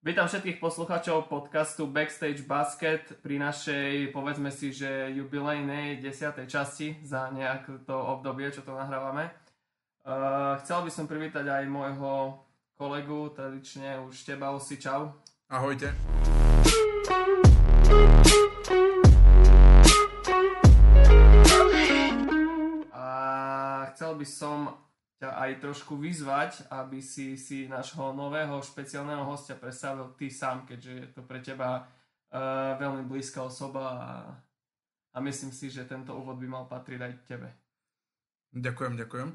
Vítam všetkých poslucháčov podcastu Backstage Basket pri našej, povedzme si, že jubilejnej desiatej časti za nejak to obdobie, čo to nahrávame. Uh, chcel by som privítať aj môjho kolegu, tradične už teba, Osi, čau. Ahojte. A chcel by som ťa aj trošku vyzvať, aby si si nášho nového špeciálneho hostia predstavil ty sám, keďže je to pre teba uh, veľmi blízka osoba a, a myslím si, že tento úvod by mal patriť aj tebe. Ďakujem, ďakujem.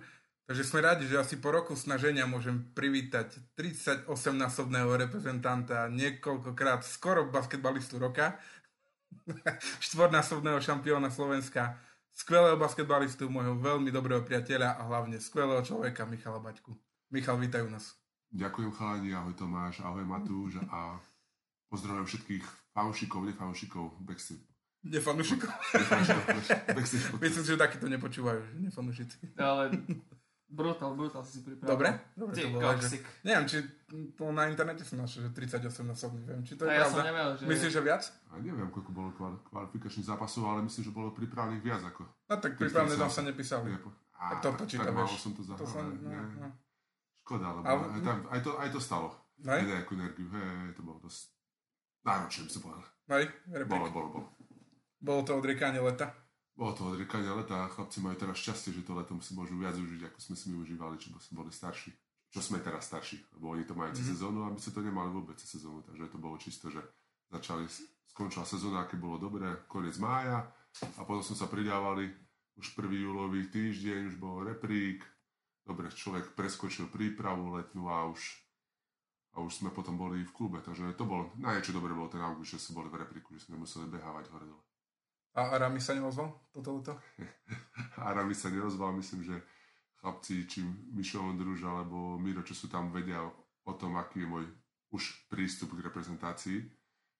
Takže sme rádi, že asi po roku snaženia môžem privítať 38-násobného reprezentanta, niekoľkokrát skoro basketbalistu roka, štvornásobného šampióna Slovenska, skvelého basketbalistu, môjho veľmi dobrého priateľa a hlavne skvelého človeka Michala Baťku. Michal, vítajú nás. Ďakujem chalani, ahoj Tomáš, ahoj Matúš a pozdravujem všetkých fanúšikov, nefanúšikov Backstreet. Nefanúšikov. Myslím, že takýto nepočúvajú, že nefanúšici. Ale brutál, brutál si si pripravil. Dobre? Dobre, Ty to bolo, koksik. že... Neviem, či to na internete som našiel, že 38 násobný, neviem, či to je A ja som nevedel, že... Myslíš, že viac? A neviem, koľko bolo kval- kvalifikačných zápasov, ale myslím, že bolo pripravených viac ako... No tak prípravne tam sa nepísali. Je po- Á, Tak to počíta, tak málo vieš. som to To zahral. sa, ne, no, ne. no. Škoda, lebo Ale- aj, tam, aj, to, aj to stalo. Hej? Aj nejakú energiu, hej, to bolo dosť náročné, by som povedal. Hej, reprík. Bolo, bolo, bolo. Bolo to odriekanie leta. Bolo to odriekanie leta a chlapci majú teraz šťastie, že to letom si môžu viac užiť, ako sme si my užívali, čo sme boli starší. Čo sme teraz starší, lebo oni to majú cez Mhm. sezónu a my sa to nemali vôbec cez sezónu, takže to bolo čisto, že začali, skončila sezóna, aké bolo dobré, koniec mája a potom sme sa pridávali už prvý júlový týždeň, už bol reprík, dobre, človek preskočil prípravu letnú a už a už sme potom boli v klube, takže to bolo, najväčšie dobre bolo ten august, že sme boli v repríku, že sme nemuseli behávať hore dole. A Rami sa neozval toto leto? Arami sa nerozval, myslím, že chlapci, či Mišo Ondruž alebo Miro, čo sú tam, vedia o tom, aký je môj už prístup k reprezentácii,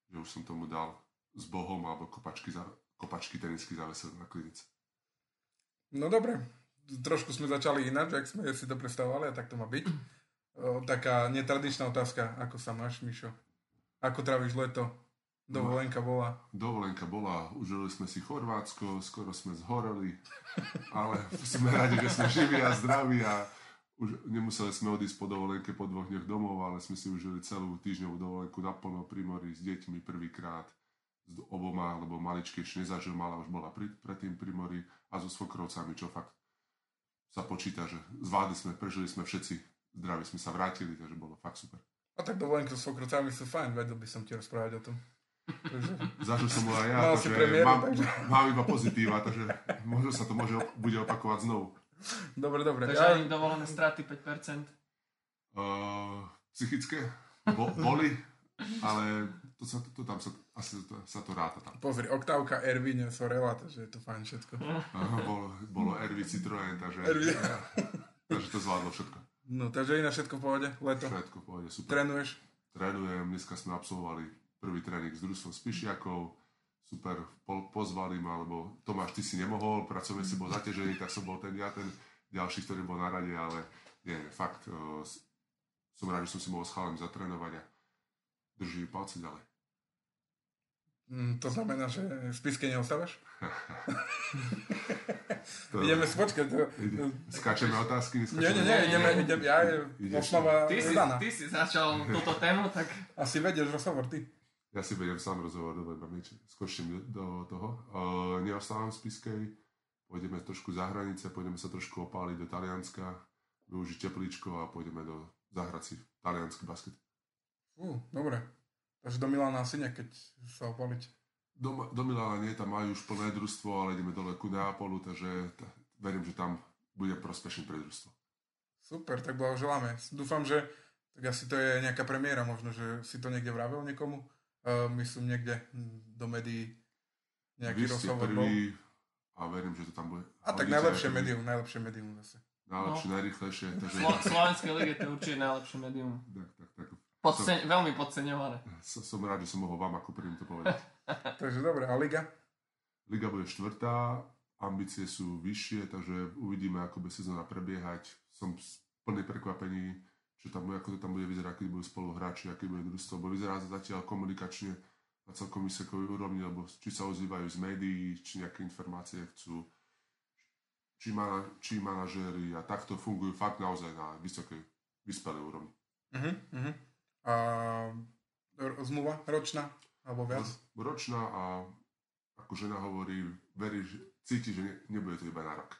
že už som tomu dal s Bohom alebo kopačky, za, kopačky tenisky zavesel na klinice. No dobre, trošku sme začali ináč, ak sme si to predstavovali a tak to má byť. O, taká netradičná otázka, ako sa máš, Mišo? Ako tráviš leto? Dovolenka bola. Dovolenka bola, užili sme si Chorvátsko, skoro sme zhoreli, ale sme radi, že sme živí a zdraví a už nemuseli sme odísť po dovolenke po dvoch dňoch domov, ale sme si užili celú týždňovú dovolenku naplno pri mori s deťmi prvýkrát s oboma, lebo maličky ešte nezažil, mala už bola pri, predtým pri mori a so svokrovcami, čo fakt sa počíta, že zvládli sme, prežili sme všetci, zdraví sme sa vrátili, takže bolo fakt super. A tak dovolenky so svokrocami sú fajn, vedel by som ti rozprávať o tom. Takže, Zažil som ho aj ja, Mal takže premiéru, mám, takže- mám iba pozitíva, takže možno sa to môže, bude opakovať znovu. dobre, dobre. Takže Ja, dovolené straty 5%. Uh, psychické bo, boli, ale to, sa, to, to tam sa, asi to, sa to ráta tam. pozri, oktávka Ervine Sorela, takže je to fajn všetko. Uh, bolo, bolo Ervi Citroën, takže, Ervi. takže to zvládlo všetko. No, takže iné všetko v pohode, leto. Všetko v pohode, super. Trénuješ? Trénujem, dneska sme absolvovali prvý tréning s družstvom Spišiakov, super, po, pozvali ma, lebo Tomáš, ty si nemohol, pracovne si bol zaťažený, tak som bol ten ja, ten ďalší, ktorý bol na rade, ale nie, fakt, uh, som rád, že som si mohol s chalem zatrénovať a drží palce ďalej. Mm, to znamená, že v spiske neostávaš? To, Ideme si počkať. To. Skáčeme otázky? nie, neskáčeme? nie, nie, ideme, ideme, ja je osnova Ty si, ty si začal túto tému, tak Asi vedieš rozhovor, ty. Ja si vedem sám rozhovor, dobre, mám niečo. Skočím do toho. Uh, neostávam v Spiskej, pôjdeme trošku za hranice, pôjdeme sa trošku opáliť do Talianska, využiť teplíčko a pôjdeme do zahrať si talianský basket. Fú, dobre. Takže do Milána asi nie, keď sa opaliť. Do, do Milána nie, tam majú už plné družstvo, ale ideme dole ku Neapolu, takže t- verím, že tam bude prospešný pre družstvo. Super, tak blahoželáme. Dúfam, že tak asi to je nejaká premiéra možno, že si to niekde vravel niekomu. Uh, myslím niekde hm, do médií nejaký Vy rozhovor bol. a verím, že to tam bude. A tak najlepšie aj prvý. médium, najlepšie médium zase. Najlepšie, najrychlejšie. Takže, Slo- Slovenskej lige to je určite najlepšie médium. tak, tak, tak. Podceň, veľmi podceňované. Som, som rád, že som mohol vám ako prvým to povedať. Takže dobre, a Liga? Liga bude štvrtá, ambície sú vyššie, takže uvidíme, ako bude sezóna prebiehať. Som plný prekvapení, čo tam, ako to tam bude vyzerať, aký budú spolu hráči, aký bude družstvo, lebo vyzerá to zatiaľ komunikačne na celkom vysokovej úrovni, lebo či sa ozývajú z médií, či nejaké informácie chcú, či, mana, či manažéri a takto fungujú fakt naozaj na vysokej, vyspelej úrovni. Uh-huh, uh-huh. A zmluva ročná? Alebo viac? Ročná a ako žena hovorí, verí, že cíti, že ne, nebude to iba na rok.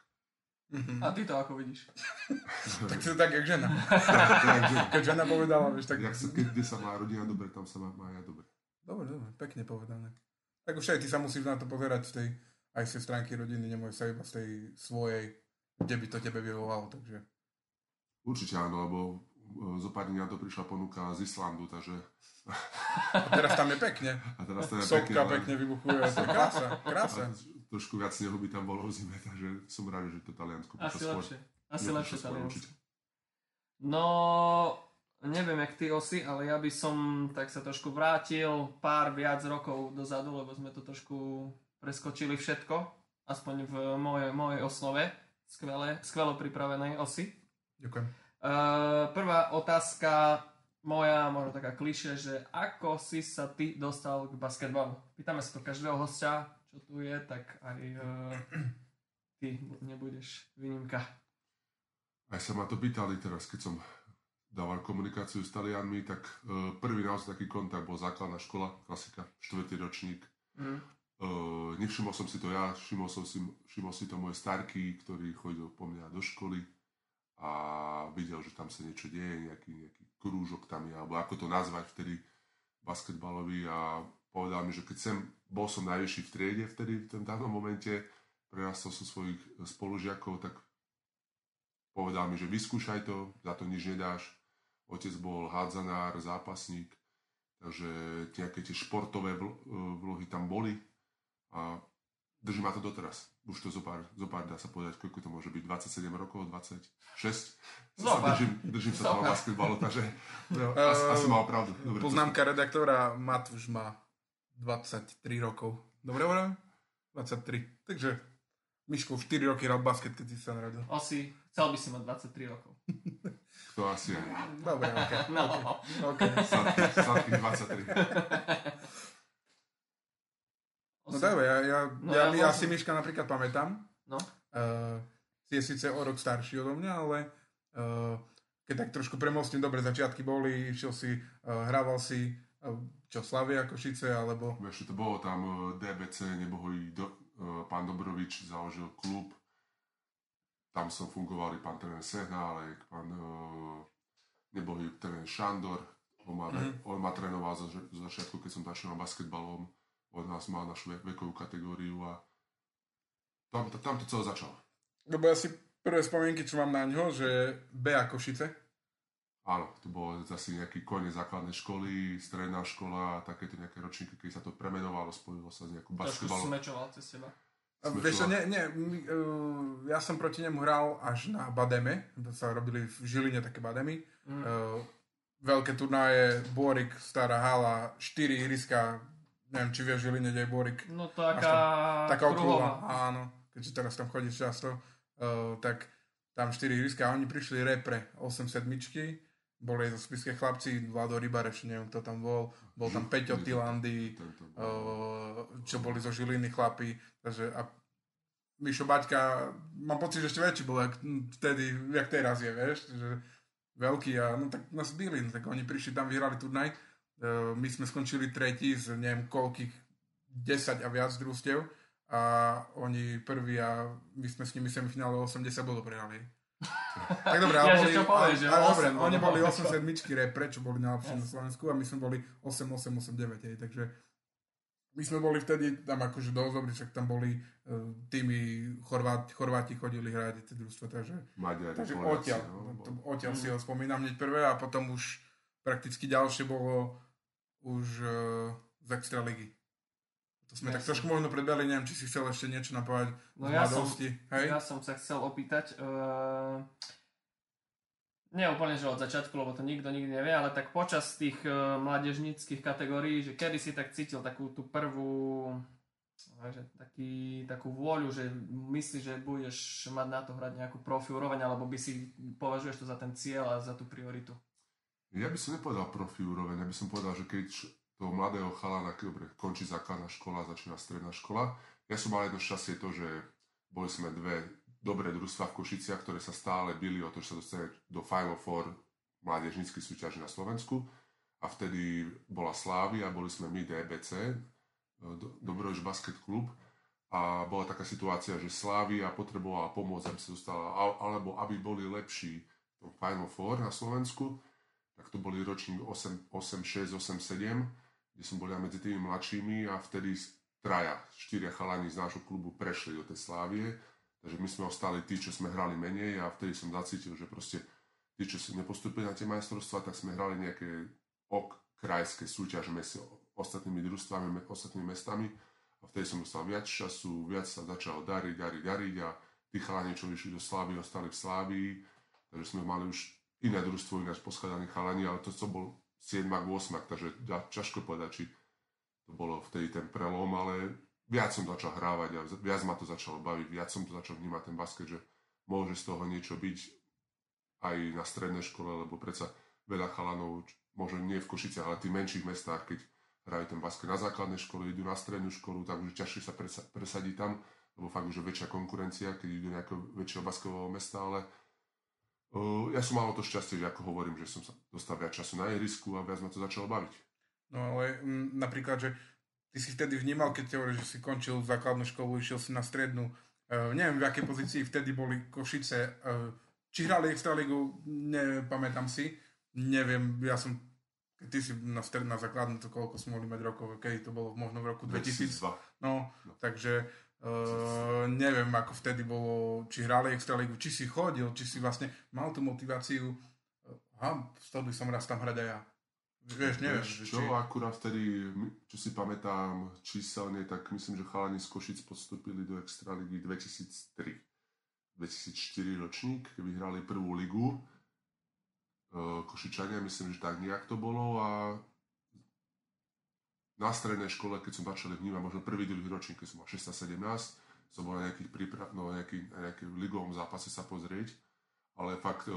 Uh-huh. A ty to ako vidíš? Tak si to tak, jak žena. Keď žena povedala, vieš, tak... jak sa, keď, kde sa má rodina dobre, tam sa má, má aj dobre. Dobre, dobre, pekne povedané. Tak už aj ty sa musíš na to pozerať z tej, aj z tej stránky rodiny, nemôžeš sa iba z tej svojej, kde by to tebe vyvolalo, takže... Určite áno, lebo e, zo pár dní na to prišla ponuka z Islandu, takže A teraz tam je pekne. a teraz to je Sopka ale- pekne vybuchuje, to je krása, krása. a trošku viac snehu by tam bolo v zime, takže som rád, že to Taliansko Asi lepšie. Asi lepšie Taliansko. No, neviem, jak ty osi, ale ja by som tak sa trošku vrátil pár viac rokov dozadu, lebo sme to trošku preskočili všetko, aspoň v mojej, mojej osnove, skvelé, skvelo pripravenej osi. Ďakujem. Uh, prvá otázka moja, možno taká kliše, že ako si sa ty dostal k basketbalu? Pýtame sa to každého hostia, čo tu je, tak aj uh, ty nebudeš výnimka. Aj sa ma to pýtali teraz, keď som dával komunikáciu s Talianmi, tak uh, prvý naozaj taký kontakt bol základná škola, klasika, štvrtý ročník. Mm. Uh, nevšimol som si to ja, všimol, som si, všimol si to môj starky, ktorý chodil po mňa do školy a videl, že tam sa niečo deje, nejaký, nejaký krúžok tam je, alebo ako to nazvať vtedy basketbalový a povedal mi, že keď sem bol som najvyšší v triede vtedy, v tom danom momente, prerastol som svojich spolužiakov, tak povedal mi, že vyskúšaj to, za to nič nedáš. Otec bol hádzanár, zápasník, takže nejaké tie športové vl- vlohy tam boli a drží ma to doteraz. Už to zopár, zopár dá sa povedať, koľko to môže byť, 27 rokov, 26. Sa Zopár. držím, držím sa toho basketbalu, takže no, asi, asi mal pravdu. Dobre, to Poznámka redaktora, Matúš má 23 rokov. Dobre, dobre? 23. Takže Miško už 4 roky hral basket, keď si sa narodil. Osi, chcel by si mať 23 rokov. To asi aj. Dobre, ok. No. ok. Sladkých sladkých 23. No dobre, ja, ja, No ja, ja ja, si Miška napríklad pamätám. No. Uh, je síce o rok starší odo mňa, ale uh, keď tak trošku premostím, dobre, začiatky boli, išiel si, uh, hrával si, uh, čo, Slavia Košice, alebo... Ešte to bolo tam eh, DBC, nebohoj do, eh, pán Dobrovič založil klub. Tam som fungoval i pán tréner Sehnálek, pán uh, nebohý tréner Šandor. On ma, Mhm. on ma trénoval zo, zo začiatku, keď som začal basketbalom. On nás mal našu ve- vekovú kategóriu a tam, tam to celé začalo. Lebo ja si prvé spomienky, čo mám na ňo, že BA Košice, Áno, to bolo zase nejaký koniec základnej školy, stredná škola, takéto nejaké ročníky, keď sa to premenovalo, spojilo sa s nejakou Trošku basketbalom. smečoval cez. A Sme Vieš nie, my, uh, ja som proti nemu hral až na Bademe, to sa robili v Žiline také Bademy. Mm. Uh, veľké turnaje, Borik, stará hala, 4 ihriska, neviem, či vieš, v Žiline, kde je Borik. No taká, Taká kruhová. okrúhla, áno, keďže teraz tam chodíš často, uh, tak tam 4 ihriska a oni prišli repre 8 sedmičky, boli zo spiske chlapci, Vlado Rybareš, neviem, kto tam bol, bol tam Peťo Tilandy, čo boli zo Žiliny chlapi, takže a Mišo Baťka, mám pocit, že ešte väčší bol, jak vtedy, jak teraz je, vieš, že veľký a no tak nás byli, tak oni prišli tam, vyhrali turnaj, uh, my sme skončili tretí z neviem koľkých 10 a viac družstev a oni prví a my sme s nimi semifinále 80 bodov prehrali. Tak dobre, ale Ja, boli, že ale, ale dobre, 8 oni bodov. boli 8 sedmičky repre, čo boli najlepšie na Slovensku a my sme boli 8, 8, 8, 9, hej, takže my sme boli vtedy tam akože dosť dobrí, však tam boli uh, týmy Chorváti, Chorváti chodili hrať tie družstva, takže, Maďari, takže Poliaci, odtiaľ, no, to, odtiaľ si ho spomínam hneď prvé a potom už prakticky ďalšie bolo už uh, z Extraligy. To sme tak trošku možno predbehli, neviem, či si chcel ešte niečo napovedať No z ja som, mladosti, hej? ja som sa chcel opýtať, uh, nie úplne, že od začiatku, lebo to nikto nikdy nevie, ale tak počas tých uh, mládežníckých kategórií, že kedy si tak cítil takú tú prvú, no, že taký, takú vôľu, že myslíš, že budeš mať na to hrať nejakú profi úroveň, alebo by si považuješ to za ten cieľ a za tú prioritu. Ja by som nepovedal profi úroveň, ja by som povedal, že keď toho mladého chalana, dobre, končí základná škola, začína stredná škola. Ja som mal jedno šťastie to, že boli sme dve dobré družstva v Košiciach, ktoré sa stále bili o to, že sa dostane do Final Four mládežníckých súťaží na Slovensku. A vtedy bola Slávia, boli sme my DBC, e, Dobrož Basket Club. A bola taká situácia, že Slávia potrebovala pomôcť, aby sa dostala, alebo aby boli lepší Final Four na Slovensku. Tak to boli ročník 8, 8 6, 8, 7 kde som bol ja medzi tými mladšími a vtedy traja, štyria chalani z nášho klubu prešli do tej Slávie, takže my sme ostali tí, čo sme hrali menej a vtedy som zacítil, že proste tí, čo si nepostupili na tie majstrovstvá, tak sme hrali nejaké ok, krajské súťaže medzi ostatnými družstvami, ostatnými mestami. A vtedy som dostal viac času, viac sa začalo dariť, dariť, dariť a tí chalani, čo vyšli do Slávy, ostali v Slávii, takže sme mali už iné družstvo, ináč poskladaní chalani, ale to, co bol 7 8 takže ťažko povedať, či to bolo vtedy ten prelom, ale viac som začal hrávať a viac ma to začalo baviť, viac som to začal vnímať ten basket, že môže z toho niečo byť aj na strednej škole, lebo predsa veľa chalanov, možno nie v Košiciach, ale v tých menších mestách, keď hrajú ten basket na základnej škole, idú na strednú školu, tak už ťažšie sa presadiť tam, lebo fakt už je väčšia konkurencia, keď idú do nejakého väčšieho basketového mesta, ale ja som mal to šťastie, že ako hovorím, že som sa dostal viac času na ihrisku a viac ma to začalo baviť. No ale m, napríklad, že ty si vtedy vnímal, keď hovoríš, že si končil základnú školu, išiel si na strednú, uh, neviem v akej pozícii vtedy boli Košice, uh, či hrali Extraligu, nepamätám si, neviem, ja som keď ty si na, stred, na základnú, to koľko sme mohli mať rokov, keď to bolo možno v roku 2000. 2002. No, no, takže Uh, neviem, ako vtedy bolo, či hrali Extraligu, či si chodil, či si vlastne mal tú motiváciu, aha, chcel by som raz tam hrať aj ja. Vieš, neviem. Vieš, čo, či... akurát vtedy, čo si pamätám číselne, tak myslím, že chalani z Košic postupili do Extraligy 2003. 2004 ročník, vyhrali prvú ligu. Košičania, myslím, že tak nejak to bolo a na strednej škole, keď som začal vnímať, možno prvý, druhý ročník, keď som mal 16-17, som bol na nejakých príprav, no, nejaký, na nejakým ligovom zápase sa pozrieť, ale fakt, e,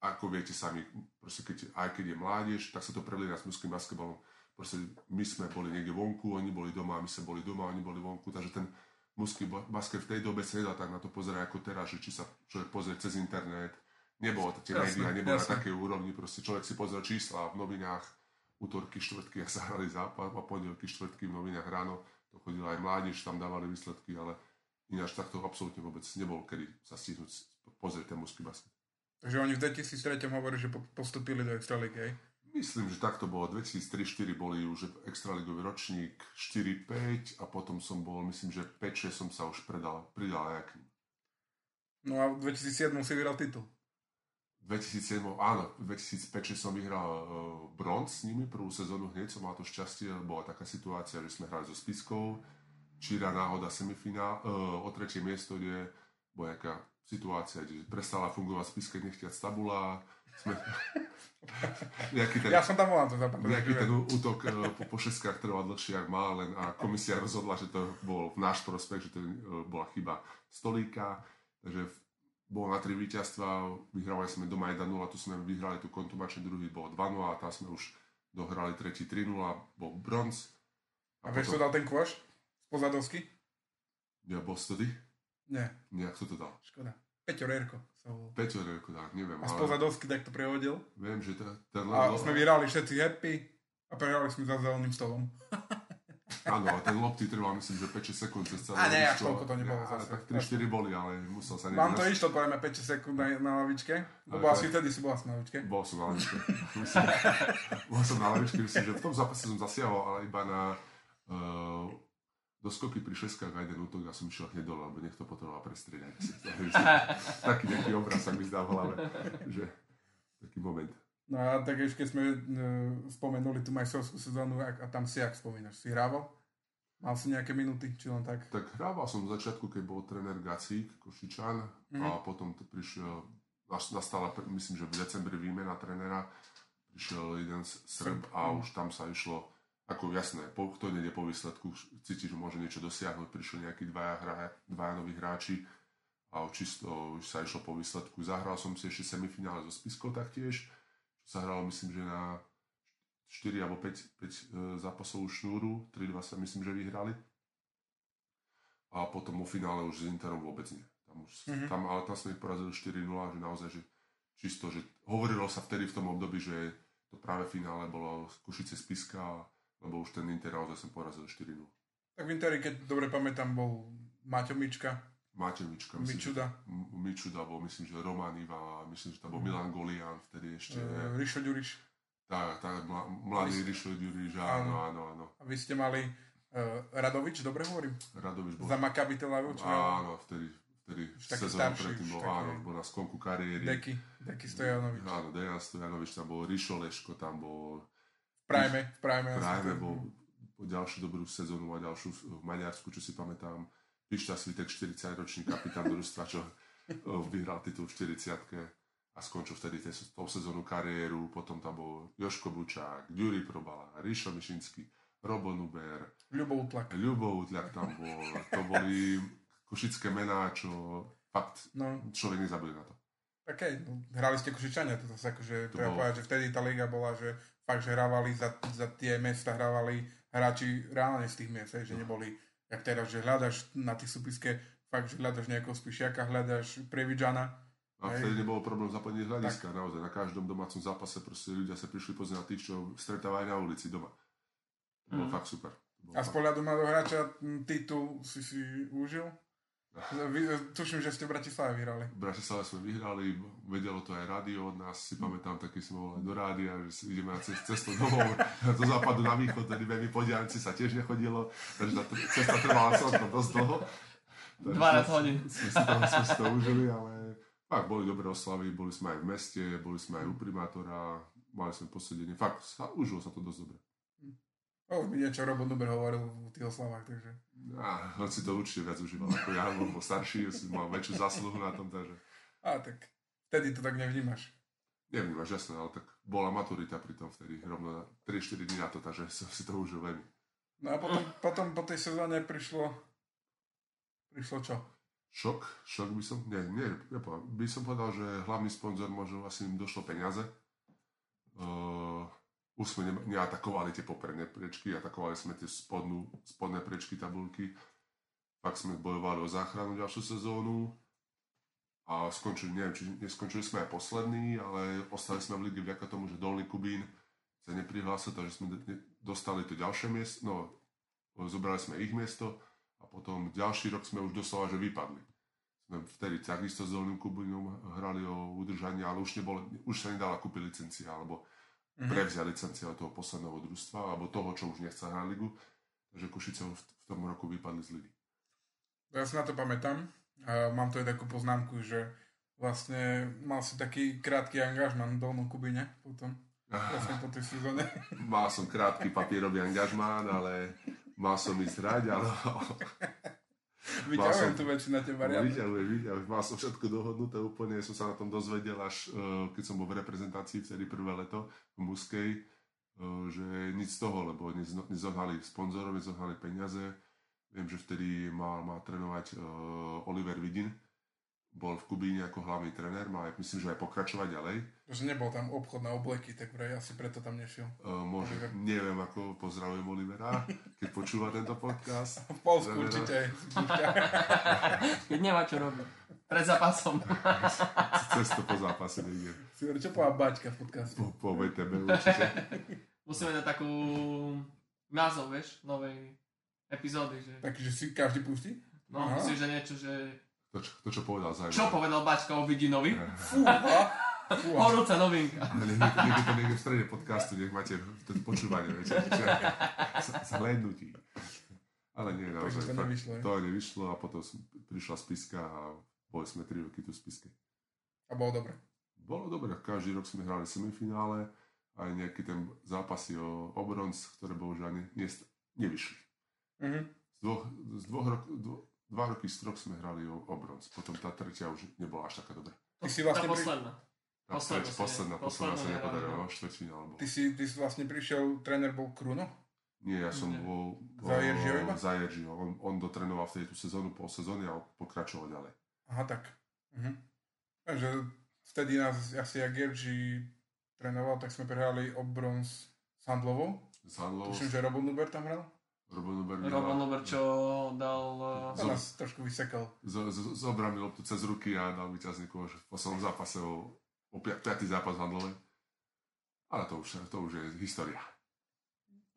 ako viete sami, proste keď, aj keď je mládež, tak sa to prelína s mužským basketbalom. Proste my sme boli niekde vonku, oni boli doma, my sme boli doma, oni boli vonku, takže ten mužský basket v tej dobe sa nedá tak na to pozerať ako teraz, že či sa človek pozrie cez internet, nebolo to tie médiá, nebolo na takej úrovni, proste človek si pozrel čísla v novinách, útorky, štvrtky, ak sa hrali zápas, a pondelky, štvrtky v novinách ráno, to chodila aj mládež, tam dávali výsledky, ale ináč takto absolútne vôbec nebol, kedy sa stihnúť pozrieť ten mužský basket. Takže oni v 2003 hovorí, že postupili do Extraligy? Myslím, že takto bolo. 2003-2004 boli už Extraligový ročník, 4-5 a potom som bol, myslím, že 5-6 som sa už predal, pridal aj No a v 2007 si vyhral titul. 2007, áno, v 2005 som vyhral uh, bronz s nimi, prvú sezónu hneď som mal to šťastie, bola taká situácia, že sme hrali so Spiskou, číra náhoda semifinál, uh, o tretie miesto, kde bola nejaká situácia, kde prestala fungovať Spiske nechtiac tabula, sme... nejaký ten, ja som tam volám to Nejaký ten útok uh, po, po šeskách trval dlhšie, ak má, len a komisia rozhodla, že to bol v náš prospech, že to uh, bola chyba stolíka, takže bolo na tri víťazstva, vyhrávali sme doma 1-0, tu sme vyhrali tú kontumačne, druhý bol 2-0 a tam sme už dohrali tretí 3-0, bol bronz. A, a vieš, potom... dal ten kôš? Pozadovsky? Ja, bol ty? Nie. Nie, kto to dal? Škoda. Peťo Rerko. Peťo Rerko, tak, neviem. A z tak to prehodil. Viem, že ten... A sme vyhrali všetci happy a prehrali sme za zeleným stolom. Áno, a ten lopty trval myslím, že 5 sekúnd cez celé A ne, až toľko to nebolo ja, Tak 3-4 boli, ale musel sa Vám to išlo povedzme 5 sekúnd na, na lavičke? Lebo asi vtedy si bola na lavičke. Bol som na lavičke. bol som na lavičke, myslím, že v tom zápase som zasiahol, ale iba na uh, doskoky pri šeskách a jeden útok a som išiel hneď dole, lebo niekto potreboval prestriedať. Taký nejaký obraz sa mi zdá v hlave, že taký moment. No a tak ešte keď sme uh, spomenuli tú majstrovskú sezónu a, a tam si jak spomínaš, si hrával? Mal si nejaké minuty, či len tak? Tak hrával som v začiatku, keď bol tréner Gacík, Košičan mm-hmm. a potom to prišiel, nastala, myslím, že v decembri výmena trénera, prišiel jeden Srb a už tam sa išlo, ako jasné, po, kto nejde po výsledku, cíti, že môže niečo dosiahnuť, prišli nejakí dvaja, hra, dvaja noví hráči a čisto už sa išlo po výsledku. Zahral som si ešte semifinále so Spiskou taktiež, sa hralo myslím, že na 4 alebo 5, 5 zápasovú šnúru, 3-2 sa myslím, že vyhrali. A potom o finále už s Interom vôbec nie. Tam, už, mm-hmm. tam, ale tam sme ich porazili 4-0, že naozaj, že čisto, že hovorilo sa vtedy v tom období, že to práve finále bolo Košice Spiska, lebo už ten Inter naozaj som porazil 4-0. Tak v Interi, keď dobre pamätám, bol Maťo Mička. Maťo Mička. Myslím, Mičuda. Že, Mičuda bol, myslím, že Roman Iva, myslím, že tam bol mm. Milan Golian vtedy ešte. Uh, Rišo Ďuriš. Tak, tak, mladý Rišo Ďuriš, áno, áno, áno. A vy ste mali uh, Radovič, dobre hovorím? Radovič bol. Za Maccabi Tel Aviv, Áno, vtedy, vtedy sezónu predtým bol, také... áno, bol na skonku kariéry. Deky, Deky Stojanovič. Áno, Dejan Stojanovič, tam bol Rišo Leško, tam bol... V Prime, v Prime. V Prime bol, po ďalšiu dobrú sezónu a ďalšiu v Maďarsku, čo si pamätám. Pišta Svitek, 40-ročný kapitán družstva, čo vyhral titul v 40 a skončil vtedy tú sezónu kariéru. Potom tam bol Joško Bučák, Ďuri Probala, Ríšo Mišinský, Robo Nuber. Ľubo Utlak. Ľubo Utlak tam bol. To boli košické mená, čo fakt no. človek nezabudne na to. OK, no, hrali ste Košičania, to zase akože to treba bol... povedať, že vtedy tá liga bola, že fakt, že hrávali za, za tie mesta, hrávali hráči reálne z tých miest, že neboli, jak teraz, že hľadaš na tých súpiske, fakt, že hľadaš nejakého spíšiaka, hľadaš Previdžana. A vtedy nebolo problém zaplniť hľadiska, tak. naozaj. Na každom domácom zápase proste ľudia sa prišli pozrieť na tých, čo stretávajú na ulici doma. To bolo mm. fakt super. A z pohľadu mladého hráča titul si si užil? Vy, tuším, že ste v Bratislave vyhrali. V Bratislave sme vyhrali, vedelo to aj rádio od nás, si pamätám, taký sme volali do rádia, že si ideme na cestu domov, do západu na východ, tedy veľmi podiaľnici sa tiež nechodilo, takže tá cesta trvala celkom dosť dlho. 12 hodín. Sme si, to, sme si to užili, ale fakt, boli dobré oslavy, boli sme aj v meste, boli sme aj u primátora, mali sme posedenie, fakt, sa, užilo sa to dosť dobre. No, už mi niečo Robo Nuber hovoril v tých oslavách, takže... Á, on si to určite viac užíval ako ja, lebo starší, si mal väčšiu zásluhu na tom, takže... Á, tak vtedy to tak nevnímaš. Nevnímaš, jasné, ale tak bola maturita pri tom vtedy, rovno 3-4 dní na to, takže som si to užil veľmi. No a potom, potom po tej sezóne prišlo... Prišlo čo? Šok, šok by som, nie, nie, nepovedal. by som povedal, že hlavný sponzor možno asi im došlo peniaze. Uh, už sme neatakovali tie popredné priečky, atakovali sme tie spodnú, spodné priečky tabulky. Pak sme bojovali o záchranu ďalšiu sezónu a skončili, neviem, či neskončili sme aj poslední, ale ostali sme v lige vďaka tomu, že Dolný Kubín sa neprihlásil, takže sme dostali to ďalšie miesto, no, zobrali sme ich miesto a potom ďalší rok sme už doslova, že vypadli. Sme vtedy takisto s Dolným Kubínom hrali o udržanie, ale už, nebolo, už sa nedala kúpiť licencia, alebo mm-hmm. prevzia licencia od toho posledného družstva alebo toho, čo už nechce hrať ligu. Takže Košice v, v tom roku vypadli z ligy. Ja si na to pamätám. A mám tu aj takú poznámku, že vlastne mal si taký krátky angažman v Dolnom Kubine potom. Vlastne po tej sezóne. Mal som krátky papierový angažmán, ale mal som ísť hrať, ale Vyťahujem tu väčšinu na tie varianty. Vyťahujem, vyťahujem. Mal som všetko dohodnuté úplne, som sa na tom dozvedel až uh, keď som bol v reprezentácii vtedy prvé leto v Muskej, uh, že nič z toho, lebo nezohnali sponzorov, nezohnali peniaze. Viem, že vtedy mal, mal trénovať uh, Oliver Vidin, bol v Kubíne ako hlavný tréner, má myslím, že aj pokračovať ďalej. Že nebol tam obchod na obleky, tak vraj asi preto tam nešiel. Uh, môže, Oliver. neviem, ako pozdravujem Olivera, keď počúva tento podcast. V Polsku Trenera. určite. keď nemá čo robiť. Pred zápasom. Cesto po zápase niekde. Si hovorí, čo pová Baťka v podcaste? Po, po VTB určite. Musíme dať takú názov, vieš, novej epizódy. Že... Takže si každý pustí? No, Aha. myslíš, že niečo, že to, čo, to, čo povedal zaujímavé. Čo povedal Bačka o Vidinovi? Fúha. Horúca novinka. Niekde to niekde v strede podcastu, nech máte to počúvanie, viete, zhlédnutí. Ale nie, naozaj. to nevyšlo, to nevyšlo a potom prišla spiska a boli sme 3 roky tu spiske. A bolo dobre? Bolo dobre, každý rok sme hrali semifinále, aj nejaký ten zápasy o, o bronz, ktoré bohužiaľ ne, ne, nevyšli. Mm-hmm. Z dvoch, z dvoch rok, dvo, dva roky z troch sme hrali o, o bronz. Potom tá tretia už nebola až taká dobrá. Ty si vlastne... Tá posledná. Posledná, treť, posledná, posledná, sa nepodarila, no, štvrťfinál bol. Ty si, ty si vlastne prišiel, tréner bol Kruno? Nie, ja som Nie. bol za Jeržiho iba? Za Jeržiho. On, on dotrénoval v tejto sezónu, pol sezóny a pokračoval ďalej. Aha, tak. Mhm. Takže vtedy nás asi jak Jerži trénoval, tak sme prehrali o bronz s Handlovou. S Handlovou, Tuším, že Robo Nuber tam hral. Robo Nuber Robo Nuber, čo dal... eh, To nás trošku vysekal. z- z- zobral mi loptu cez ruky a dal víťazný kôž v poslednom zápase o, o piatý zápas v Handlove. Ale to už, to už je história.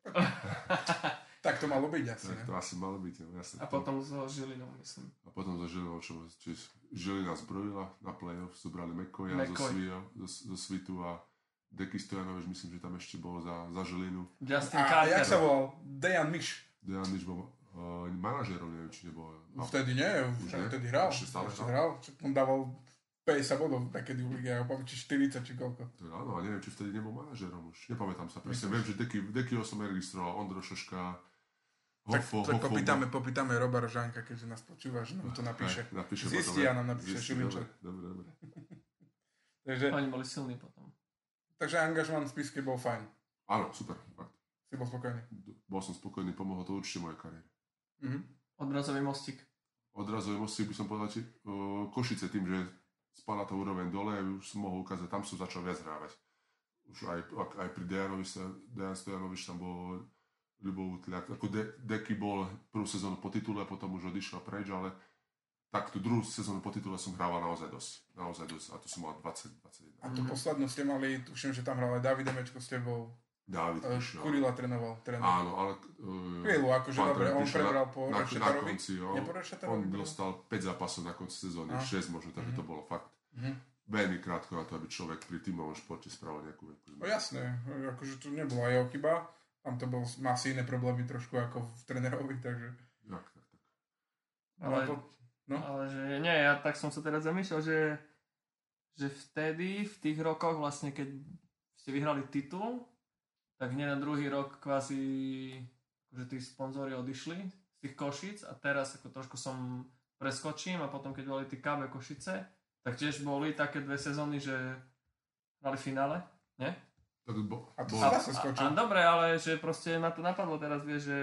Tak to malo byť asi, Tak to asi malo byť, no, jasne. A potom so Žilinou, myslím. a potom za Žilinou, čo čiže Žilina zbrojila na play-off, zobrali Mekoja zo. Svio, zo, zo Svitu a Deky Stojanovič, myslím, že tam ešte bol za, za Žilinu. Justin A Carter. jak sa volal? Dejan Miš. Dejan Nič bol uh, manažerom, neviem, či nebol. A, Vtedy nie, už, vtedy hral. Ešte stále Ešte hral? hral. On dával 50 bodov takedy ja pamätám, či 40, či koľko. to, áno, a neviem, či vtedy nebol manažerom už. Nepamätám sa presne. Viem, že Deky, Dekyho som registroval, Ondro Šoška, Tak, Hofo, tak Hofo, popýtame, popýtame Roba Rožánka, keďže nás počúva, že nám to napíše. Aj, napíše Zistí potom, a nám napíše Šilinča. Dobre, dobre. Takže, Oni boli silní potom. takže angažman v spiske bol fajn. Áno, super. fakt. Si bol spokojný. Bol som spokojný, pomohlo to určite mojej kariére. Mhm. Odrazový mostík. Odrazové mosty by som povedal, či uh, Košice tým, že spadla to úroveň dole, už som mohol ukázať, tam som začal viac hrávať. Už aj, aj pri Dejanovi, sa- Dejan Stojanovič tam bol Ľubov Utliak. Ako De, Deky bol prvú sezónu po titule, potom už odišiel preč, ale tak tú druhú sezónu po titule som hrával naozaj dosť. Naozaj dosť. A to som mal 20, 21. A tú poslednú ste mali, tuším, že tam hral aj David Emečko s tebou. Dávid Eh, prišiel. Kurila trénoval. tréner. Áno, ale... Uh, Chvíľu, akože dobre, on prebral po na, na konci, on, Rešetarovi, on bol? dostal 5 zápasov na konci sezóny, A. 6 možno, tak by to bolo fakt Mhm. veľmi krátko na to, aby človek pri tímovom športe spravil nejakú veku. No jasné, akože to nebola jeho chyba. Tam to bol, má si iné problémy trošku ako v trénerovi, takže... Tak, tak, tak. No, Ale, to, no. ale že nie, ja tak som sa teraz zamýšľal, že, že vtedy, v tých rokoch vlastne, keď ste vyhrali titul, tak hneď na druhý rok kvázi že tí sponzori odišli z tých Košic a teraz ako trošku som preskočím a potom keď boli tí KB Košice, tak tiež boli také dve sezóny, že hrali finále, nie? Tak bo, A to sa A, zase a, a dobre, ale že proste ma to napadlo teraz, vieš, že,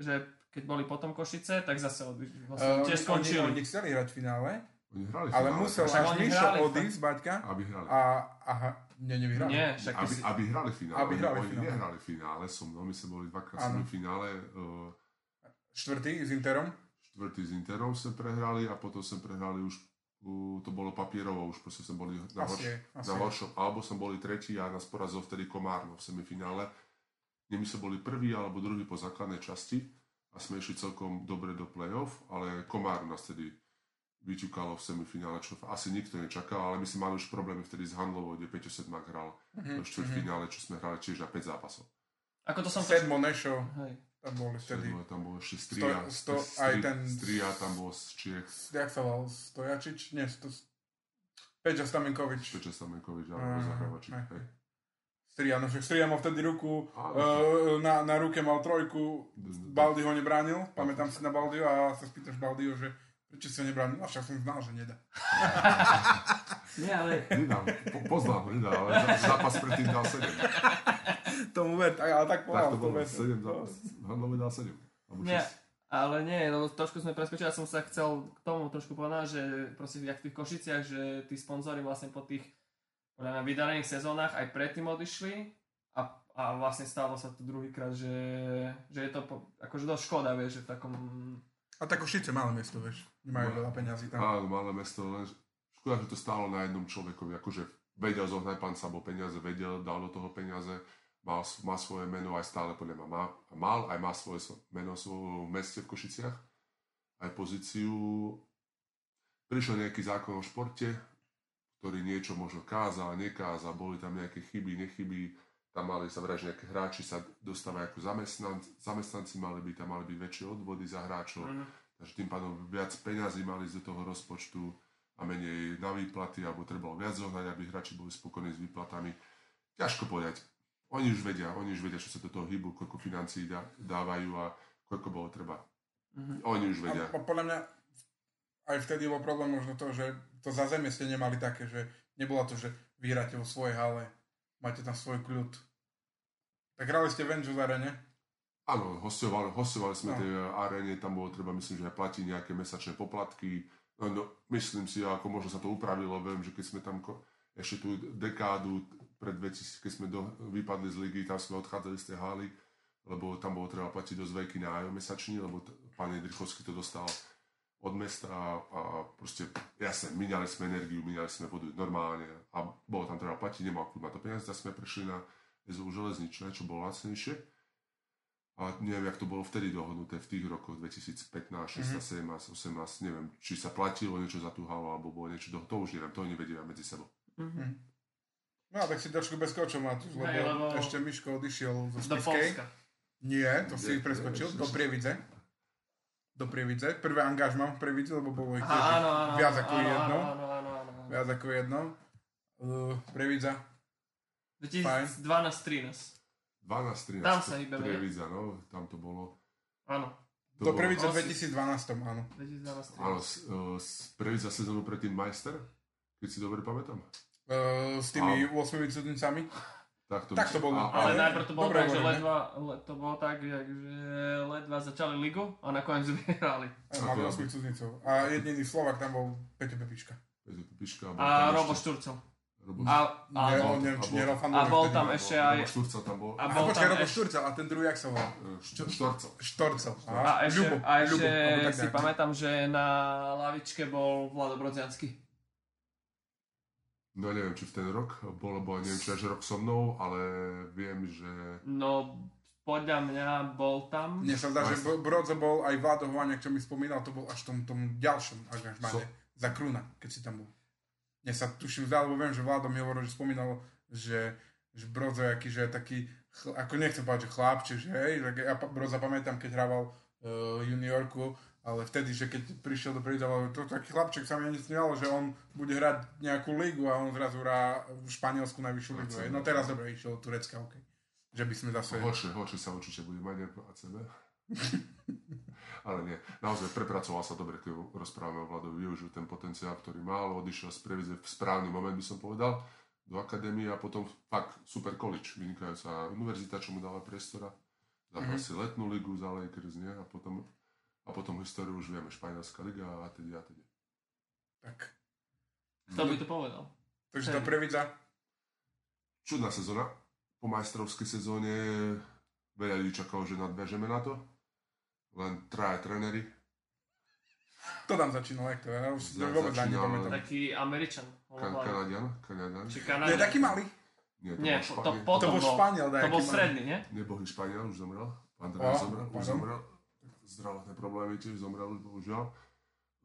že keď boli potom Košice, tak zase odišli. Vlastne, Uh, tiež skončili. Oni, oni chceli hrať v finále, oni hrali ale finále, musel až Mišo odísť, Baťka, Aby hrali. a, aha, nie, nevyhrali. Nie, však Aby, si... aby hrali finále. Aby oni, hrali oni finále. nehrali finále so mnou, my sme boli dvakrát v finále. Uh, Štvrtý s Interom. štvrtý s Interom sme prehrali a potom sme prehrali už, uh, to bolo papierovo, už proste sme boli na, Asi, horš- je, asi. na je. horšom, alebo som boli tretí a nás porazil vtedy Komárno v semifinále. Nie my sme boli prvý alebo druhý po základnej časti a sme išli celkom dobre do play-off, ale Komárno nás vtedy vyčukalo v semifinále, čo asi nikto nečakal, ale my sme mali už problémy vtedy s Handlovou, kde Peťo Sedmak hral Mhm, v štvrťfinále, čo sme hrali tiež na 5 zápasov. Ako to som... Sedmo Nešo, Hej. tam boli vtedy. Vtedy. Tam bol ešte Stria, Sto- sto- Stri- aj ten- Stria tam bol z Čiech, Jak sa volal? Stojačič? Nie, sto... Peťo Stamenkovič. Pečo Stamenkovič, alebo Zahrávačík. aj. hej. Stria, no však Stria mal vtedy ruku, uh, na, na ruke mal trojku, Baldy ho nebránil, pamätám si na Baldio a sa spýtaš Baldio, že prečo si ho nebránil, no však som znal, že nedá. Nie, ale... Nedal, po, poznal ho, nedal, ale zápas predtým dal 7. Tomu ver, tak, ale tak Tak povedal to v tom bolo, vete. 7 zápas. Handlovi dal 7. Alebo 6. Nie, ale nie, lebo trošku sme preskočili, ja som sa chcel k tomu trošku povedať, že proste jak v tých Košiciach, že tí sponzori vlastne po tých podľa mňa vydarených sezónach aj predtým odišli a, a vlastne stalo sa to druhýkrát, že, že je to po, akože dosť škoda, vieš, že v takom... A tak Košice malé mesto, vieš, nemajú veľa peňazí tam. Áno, malé mesto, len škoda, že to stálo na jednom človekovi, akože vedel zohnať pán Sabo peniaze, vedel, dal do toho peniaze, mal, má svoje meno aj stále podľa mňa má, mal, aj má svoje meno v meste v Košiciach, aj pozíciu. Prišiel nejaký zákon o športe, ktorý niečo možno kázal, nekázal, boli tam nejaké chyby, nechyby, tam mali sa vrať, že nejaké hráči sa dostávajú ako zamestnanci, zamestnanci, mali by tam mali byť väčšie odvody za hráčov, Mm. takže tým pádom viac peňazí mali ísť do toho rozpočtu a menej na výplaty, alebo trebalo viac zohnať, aby hráči boli spokojní s výplatami. Ťažko povedať. Oni už vedia, oni už vedia, čo sa do toho hybu, koľko financií dá, dávajú a koľko bolo treba. Mhm. Oni už vedia. A, a podľa mňa aj vtedy bol problém možno to, že to zázemie ste nemali také, že nebolo to, že vyhráte vo svojej hale, máte tam svoj kľud. Tak hrali ste v Enžus Arene, Áno, hostovali, hostovali sme No. tej aréne, tam bolo treba, myslím, že aj platiť nejaké mesačné poplatky. No, no, myslím si, ako možno sa to upravilo, viem, že keď sme tam ešte tú dekádu pred 2000, keď sme do, vypadli z ligy, tam sme odchádzali z tej haly, lebo tam bolo treba platiť dosť veľký nájom mesačný, lebo t- pán Jedrichovský to dostal od mesta a, proste, jasne, minali sme energiu, minali sme vodu normálne a bolo tam treba platiť, nemal klub na to peniaze, tak sme prešli na SU železničné, čo bolo lacnejšie. A neviem, jak to bolo vtedy dohodnuté v tých rokoch 2015, 16, 17, 18, neviem, či sa platilo niečo za tú halu, alebo bolo niečo, do, to už neviem, to oni vedia medzi sebou. No tak si trošku bez kočov Matúš, lebo, lebo- ešte Miško odišiel zo Do Spiskej. Polska. Nie, to si preskočil, do Prievidze. Do Prievidze. Prvé angažma v Prievidze, lebo bolo ich tiež áno, áno, viac áno, ako áno, jedno. Áno, áno, áno, áno. Viac ako jedno. Uh, Prievidza. 2012-13. 12, 13, Tam sa hýbeme. Prievidza, no, tam to bolo. Áno. To Do bolo- Prievidze Asi- 2012, áno. 2012 Áno, s, uh, s Prievidza sezónu predtým Majster, keď si dobre pamätám. Uh, s tými 8 cudnicami. Tak to, Tak to bolo. A, Ale Ale- najprv to bolo dobre tak, že ledva, le, to bolo tak, že, ledva začali ligu a nakoniec vyhrali. A Mali 8 cudnicov. A jediný Slovak tam bol Peťo Pepička. Peťo Piška, bol A Robo. Robo A, neviem, či bol- A tam Robo- ešte Robo aj... Šturcel tam bol. A bol počkaj, tam Robo ešte... Šturcel, a ten druhý, jak sa volá? Eh, Št- Štorcel. Štorcel. A ešte, Ľubo, a ešte si pamätám, že na lavičke bol Vlado Brodziansky. No neviem, či v ten rok bol, lebo neviem, či až rok so mnou, ale viem, že... No, podľa mňa bol tam. Mne sa zdá, že. Bro- Brodzo bol aj Vlado Hovaniak, čo mi spomínal, to bol až v tom, tom ďalšom angažmáne. So- Za Kruna, keď si tam bol. Mne sa tuším zdá, lebo viem, že Vlado mi hovoril, že spomínal, že, že Brodzo je aký, že je taký, ako nechcem povedať, že chlapče, že hej, že ja Brodza pamätám, keď hrával uh, juniorku, ale vtedy, že keď prišiel do Prídava, to taký chlapček sa mi ani snívalo, že on bude hrať nejakú ligu a on zrazu hrá v Španielsku najvyššiu ligu. No teraz dobre, išiel Turecka, OK. Že by sme zase... Horšie, horšie sa určite bude mať ako ACB. Ale nie, naozaj prepracoval sa dobre, keď rozprávame o Vladovi, využil ten potenciál, ktorý mal, odišiel z Previze v správny moment, by som povedal, do akadémie a potom fakt super college, vynikajúca univerzita, čo mu dala priestora. Zahral Mhm. si letnú ligu za Lakers, nie? A potom, a potom históriu už vieme, Španielská liga a teda a teda. Tak. Kto by to povedal? Takže tá Previdza, Čudná sezóna. Po majstrovskej sezóne veľa ľudí čakalo, že nadviažeme na to. Len traja tréneri. to tam začínal, jak to je, ja už si to Za- vôbec ani začínal- nepamätám. Taký Američan. Kan- Kanadian? Kanadian? Či Nie, Kanadian. taký malý. Nie, to Nie, bol to Španiel. potom To bol bol, Španiel, to bol malý. stredný, nie? Nebohý Španiel, už zomrel. Andrej zomrel, už zomrel. Zdravotné problémy tiež zomrel, už bohužiaľ.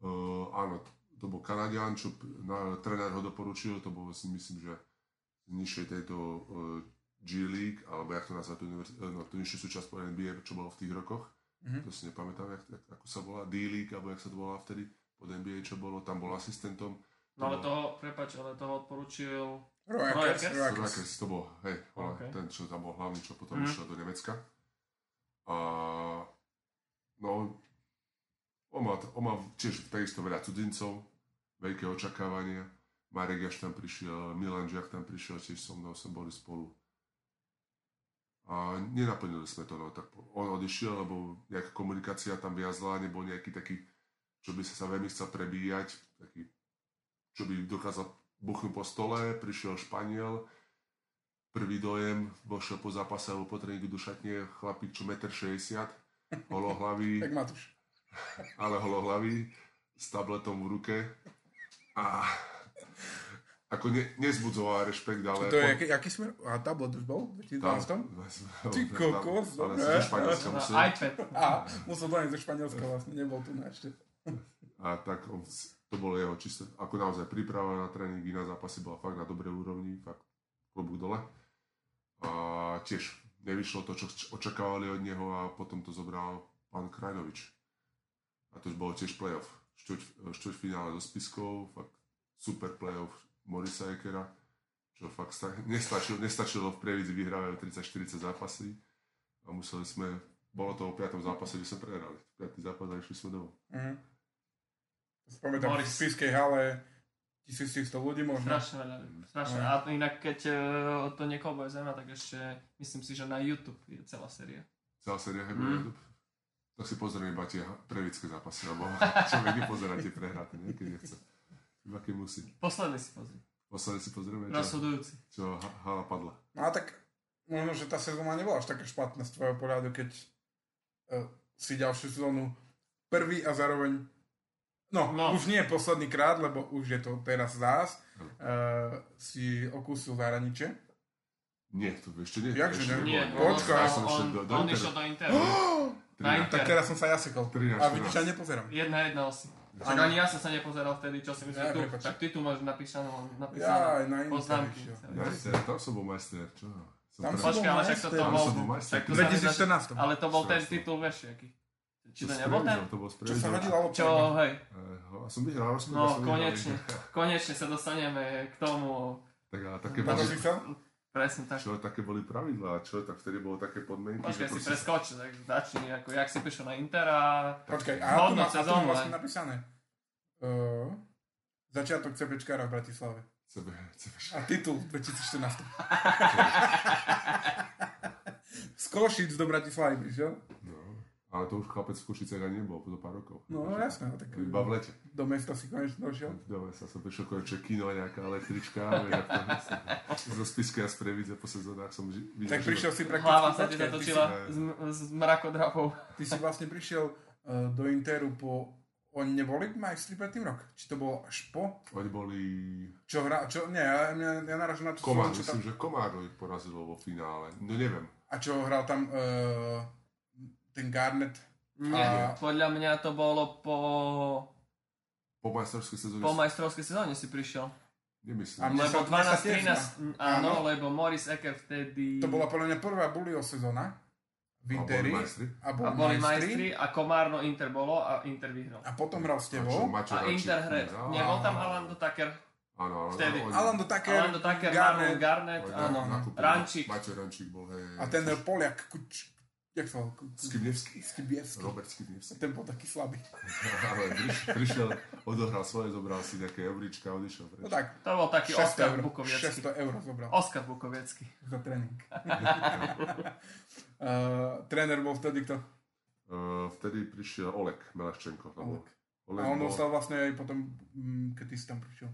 Uh, áno, to bol Kanadian, čo na, tréner ho doporučil, to bol si myslím, že z nižšej tejto uh, G League, alebo jak to nazvať, tú, univerz- no, tú nižšiu súčasť po NBA, čo bolo v tých rokoch. Mhm. To si nepamätám, jak, jak, ako sa volá, D League, alebo jak sa to volá vtedy, pod NBA, čo bolo, tam bol asistentom. No ale toho, prepač, ale toho odporučil... Rojakers, Rojakers? To bol, hej, okay. Ten, čo tam bol hlavný, čo potom Mhm. išiel do Nemecka. A no, on má, on má tiež takisto veľa cudzincov, veľké očakávania. Marek Jaš tam prišiel, Milan Žiak tam prišiel, tiež so mnou sme boli spolu. A nenaplnili sme to, no tak on odišiel, lebo nejaká komunikácia tam viazla, nebol nejaký taký, čo by sa veľmi chcel prebíjať, taký, čo by dokázal buchnúť po stole, prišiel Španiel, prvý dojem, vošiel po zápase alebo po tréningu do šatne, chlapík, čo 1,60 m, holohlavý, Tak Matúš. ale holohlavý, s tabletom v ruke a ako ne, nezbudzoval rešpekt, ale... To je, aký, aký smer? A tablet už bol? V 2012? Ty kokos, ale dobre. zo Španielska musel. iPad. A, musel doniesť zo Španielska vlastne, nebol tu na ešte. A tak on, to bolo jeho čisto, ako naozaj príprava na tréningy, na zápasy bola fakt na dobrej úrovni, fakt klobúk dole. A tiež nevyšlo to, čo očakávali od neho a potom to zobral pán Krajnovič. A to už bolo tiež playoff. Štvrť, štvrťfinále so Spiskou, fakt super playoff Morisa Ekera, čo fakt sta- nestačilo, nestačilo v Prievidzi vyhrávať 30-40 zápasy a museli sme, bolo to o 5. zápase, kde sme prehrali. 5. zápas a išli sme domov. Mhm. Pamätám, v. Spiskej hale 1300 ľudí možno. Strašne veľa. Strašne. A inak keď eh, to niekoho bude zaujímať, tak ešte myslím si, že na YouTube je celá séria. Celá séria Mm. mm. YouTube. Tak si pozrieme iba tie prevické zápasy, lebo človek nepozerá tie prehráte, nie? Keď nechce. Iba keď musí. Posledný si pozri. Posledne si pozrieme, čo, Rozhodujúci. čo Ha- Hala padla. No a tak možno, že tá sezóna nebola až taká špatná z tvojho pohľadu, keď uh, si ďalšiu sezónu prvý a zároveň No, No. už nie posledný krát, lebo už je to teraz zás. Uh, si okúsil zahraničie. Nie, to ešte nie. Jakže ne? Nie, Počkaj. on, Ja som on, do- do on išiel do Interu. Na Tri- Inter. Tak teraz som sa jasekol. 13, A vidíš, 14. ja nepozerám. Jedna jedna si. Však Áno. ani ja som sa nepozeral vtedy, čo si myslíš Ja, tu. Tak ty tu máš napísané, napísané Ja, na Inter poznámky. išiel. Majster, tam som bol majster, čo? Som Tam som Počkaj, ale však majster. toto Tam bol... som bol majster. však to sa mi zdá, 2014. Ale to bol ten titul, vieš, aký. Či to s nebol ten? To bol Čo sa lopta. Čo, hej, A som vyhral rozkúť. no konečne, konečne sa dostaneme k tomu. Tak ale také to boli? Presne tak. čo, také boli pravidlá, čo, tak vtedy bolo také podmienky, Počkaj, si proste- preskoč, tak začni, ako, jak si prišiel na Inter a... Počkaj, a tu Hodnú má, a tu má vlastne napísané. Uh, začiatok CPčkára v Bratislave. Sebe, sebe, A titul 2014. Z Košic do Bratislavy prišiel. no, ale to už chlapec v Košicách ani nebol, po pár rokov. No jasné, no, tak Iba v lete. do mesta si konečne došiel. Dobre, sa som prišiel konečne kino, nejaká električka, zo spisky a z Previdze po sezónach som ži- videl, Tak prišiel si prakticky... Hlava sa ti zatočila z, z mrakodrapov. Ty si vlastne prišiel uh, do Interu po... Oni neboli majstri predtým rok? Či to bolo až po? Oni boli... Čo hra... Čo, nie, ja, ja, ja narážam na to, Komár, čo tam, myslím, že Komárno ich porazilo vo finále. No neviem. a čo hral tam uh, ten Garnet. Nie, A- podľa mňa to bolo po, Po majstrovskej sezóne... po majstrovskej sezóne si prišiel. Nemyslím. A Lebo sa- mne sa tiež 12-13, Áno. áno, lebo Morris Ecker vtedy... To bola podľa mňa prvá Bulio sezóna v A boli Interi. majstri. A boli, majstri. majstri a Komárno Inter bolo a Inter vyhral. A potom hral s A čo, tebou. A Inter hre, nebol tam Alando Tucker, Áno, áno. vtedy. Alando Tucker, Alando Tucker, Garnet Garnet, áno, Rančík. Maťo Rančík bol, hej. a ten Poliak, kuč, jak sa volal? Skibnievský. Skibievský. Robert Skibnievský. Ten bol taký slabý. Ale priš- prišiel, odohral svoje, zobral si nejaké euríčka, odišiel preč. No tak, To bol taký 600 Oskar eur, Bukoviecký. 600 eur zobral Oskar Bukoviecký. za tréning. uh, tréner bol vtedy kto? Uh, vtedy prišiel Olek Meleščenko. Bol. Olek. Olek A on bol, ostal vlastne aj potom, mm, keď ty si tam prišiel.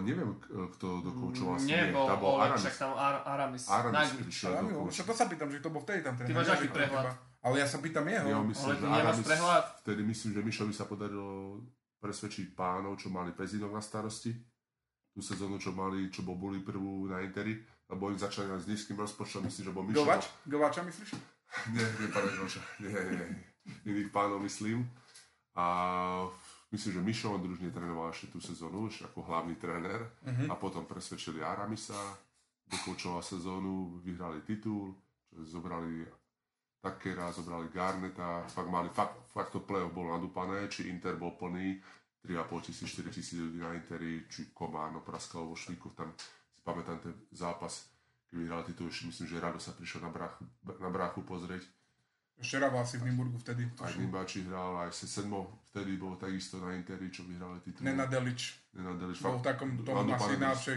Neviem, kto dokoučoval si. Nie, bol bol Aramis. však tam Ar- Aramis. Aramis prišiel dokoučovať. čo to sa pýtam, že to bol vtedy tam tréner. Ty máš aký prehľad? Ale ja sa pýtam jeho. Ja myslím, Ale že Aramis, prehľad. vtedy myslím, že Mišovi sa podarilo presvedčiť pánov, čo mali Pezinok na starosti. Tú sezónu, čo mali, čo bol boli prvú na Interi, lebo oni začali s nízkym rozpočtom, myslím, že bol Mišo. Govač? Govača myslíš? Nie, nie, pane Goča. Nie, nie, nie. Iných pánov myslím. A myslím, že Mišo Ondruž netrénoval ešte tú sezónu, už ako hlavný tréner. Mhm. A potom presvedčili Aramisa, dokoučoval sezónu, vyhrali titul, čo zobrali Takera, zobrali Garneta, fakt mali, fakt, fakt to play-off bolo nadúpané, či Inter bol plný, 3,5 tisíc, 4 tisíc ľudí na Interi, či Komárno praskalo vo Švíku, tam si pamätám ten zápas, keď vyhral titul, myslím, že Rado sa prišiel na, brach, na bráchu pozrieť, Šerava asi v Nymburgu vtedy. aj Nimbači hral, aj se Sedmo vtedy bol takisto na Interi, čo vyhrali titul. Nena Delič. Nenadelič, Bol v takom tom asi najlepšej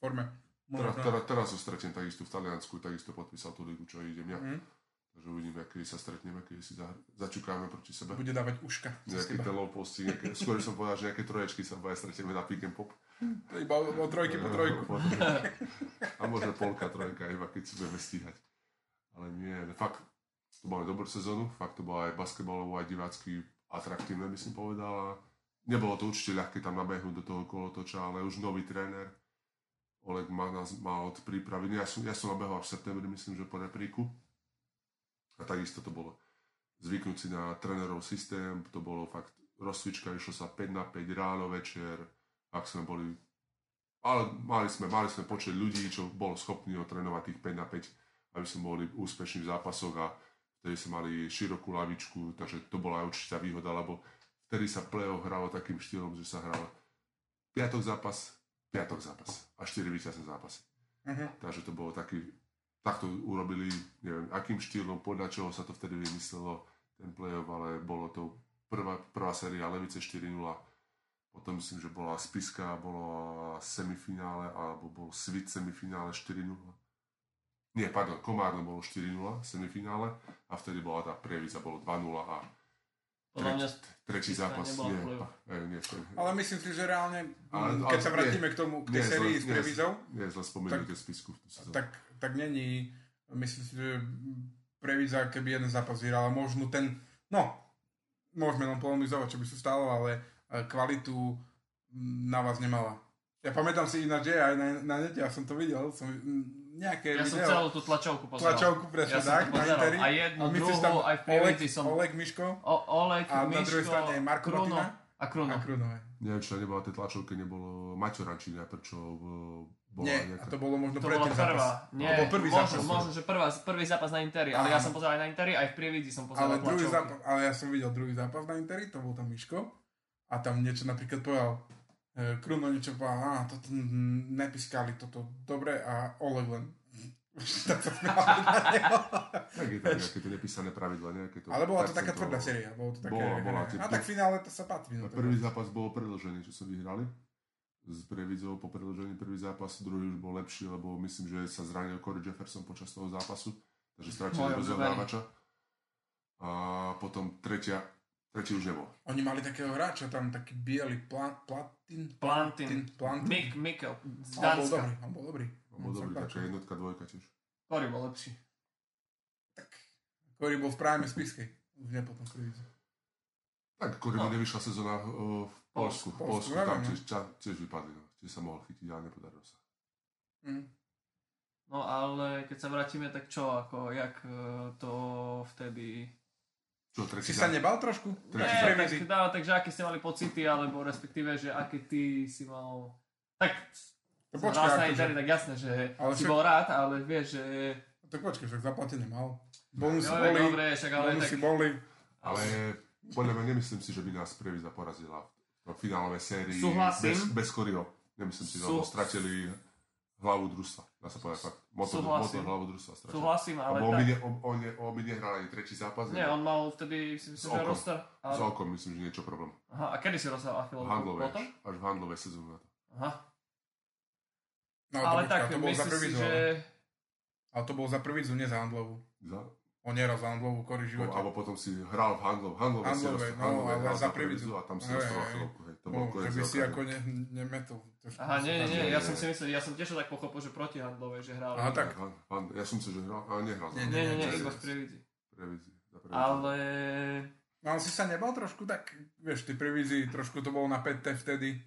forme. Teraz, teraz, teraz ho stretnem takisto v Taliansku, takisto podpísal tú ligu, čo idem ja. Mhm. Takže uvidíme, kedy sa stretneme, kedy si za, začukáme proti sebe. Bude dávať uška. Nejaké low posty, nejaké, skôr som povedal, že nejaké troječky sa bude stretneme na pick and pop. Iba od trojky po trojku. A možno polka, trojka, iba keď si budeme stíhať. Ale nie, fakt, to mali dobrú sezónu, fakt to bolo aj basketbalovo, aj divácky atraktívne, by som povedal. Nebolo to určite ľahké tam nabehnúť do toho kolotoča, ale už nový tréner, Oleg ma, nás mal od prípravy. Ja som, ja som nabehol v septembri, myslím, že po repríku. A takisto to bolo zvyknúť si na trénerov systém, to bolo fakt rozcvička, išlo sa 5 na 5 ráno, večer, ak sme boli ale mali sme, mali sme počet ľudí, čo bolo schopný otrénovať tých 5 na 5, aby sme boli úspešní v zápasoch a vtedy sme mali širokú lavičku, takže to bola aj určitá výhoda, lebo vtedy sa play-off hralo takým štýlom, že sa hral piatok zápas, piatok zápas a 4 víťazné zápasy. Mhm. Takže to bolo taký, takto urobili, neviem, akým štýlom, podľa čoho sa to vtedy vymyslelo, ten play-off, ale bolo to prvá, prvá séria Levice 4-0, potom myslím, že bola Spiska, bolo semifinále, alebo bol Svit semifinále 4-0. Nie, pardon, Komárno bolo 4-0 v semifinále a vtedy bola tá prievidza, bolo 2-0 a Podľa mňa Tretí Čísla zápas, nebol nie, eh, nie, to, Ale myslím si, že reálne, Ale- mm, ale keď sa nie. vrátime k tomu, k tej nie, sérii s nie, Previzou, nie zle spomenuté spisku tak, tak není, myslím si, že Previza, keby jeden zápas vyhral, a možno ten, no, môžeme len polemizovať, čo by sa stalo, ale eh, kvalitu mm, na vás nemala. Ja pamätám si ináč, že aj na, na nete, ja som to videl, som nejaké ja som video, celú tú tlačovku pozeral. tlačovku presne Ja som tak, na. Interi. A jednu, myslíš druhú, aj v Oleg, Prievidzi som- Oleg Miško O, Oleg, a na druhej Miško, strane Marko Kruno a Kruno. a Krunové. Neviem, čo nebolo na tej tlačovke, nebolo Maťo Rančíňa, prečo eh, bola Nie, a nejaká... to bolo možno To pred bola prvá. zápas. Nie, To bol prvý možno, zápas. možno, že prvá, prvý zápas na Interi, ale ja som pozeral aj na Interi, aj v Prievidzi som pozeral Ale druhý tlačovky. zápas, ale ja som videl druhý zápas na Interi, to bol tam Miško a tam niečo napríklad povedal Kruno niečo povedal, á, toto nepískali toto dobre a Oleg len tak neho. Tak je tam nejaké to nepísané pravidla, nejaké to... Ale bola to tak taká tvrdá séria. Bolo to také, Bola, bola, a tak v finále to sa patrí. No, A prvý zápas bol predlžený, čo sa vyhrali s Previdzou po predlžení prvý zápas, druhý už bol lepší, lebo myslím, že sa zranil Corey Jefferson počas toho zápasu, takže stratili Môj bez obľúbený. ohrávača. A potom tretia, tretí už. Oni mali takého hráča, tam taký biely plan, platin, Plantin. plantin. Mik, Mikkel z On bol dobrý, on bol dobrý. On bol dobrý, taká jednotka, dvojka tiež. Ktorý bol lepší? Ktorý bol v práve spiskej. Už nie potom. Tak, Corey No. no. nevyšla sezóna uh, v Polsku. V Polsku, Polsku, tam no. tiež, ča- tiež vypadli. No. Tiež sa mohol chytiť, ale nepodarilo sa. Mm. No ale keď sa vrátime, tak čo, ako, jak e, to vtedy... Čo, Si sa nebal trošku? Tretí Nie, tak, dá, takže aké ste mali pocity, alebo respektíve, že aké ty si mal... Tak, To počkaj, na akože- tak jasné, že Ale si však- bol rád, ale vieš, že... Tak počkaj, však zaplatený mal. Bonusy Jo, boli, dobre, však ale bonusy tak... boli. Ale podľa mňa nemyslím si, že by nás Previza porazila v finálovej sérii Súhlasím. bez, bez Koryho. Nemyslím si, Sú- lebo stratili hlavu družstva. Dá sa povedať fakt. Motor, hlavu družstva stratili. Súhlasím, ale Lebo on, tak... by ne, on, on, ne, on by nehral ani tretí zápas. Nie, ne? on mal vtedy, myslím, že okom. roster. S Ale... okom myslím, že niečo problém. Aha, a kedy si rozhral V Achilovku? handlovej, Potom? až, až v handlovej sezóne. Aha. No, ale to, tak, to bol prvý si, že... Ale to bol za prvý nie za handlovú. Za, On nehral za handlovú kory v živote. alebo potom si hral v handlov, handlovej si Handlovej, roz- no, ale hral za Prievidzu. a tam si hej. Achilovku. Hej. To bol No, koniec že by si ako ne, nemetol. Aha, nie, nie, nie, ja som si myslel, ja som tiež tak pochopil, že proti handlovej, že hral. Aha, tak. Ja som si, že hral, ale nehral. Nie, Nie, nie, iba z za Previdzi. Ale... No, ale si sa nebal trošku tak, vieš, ty prevízi, trošku to bolo na 5T vtedy.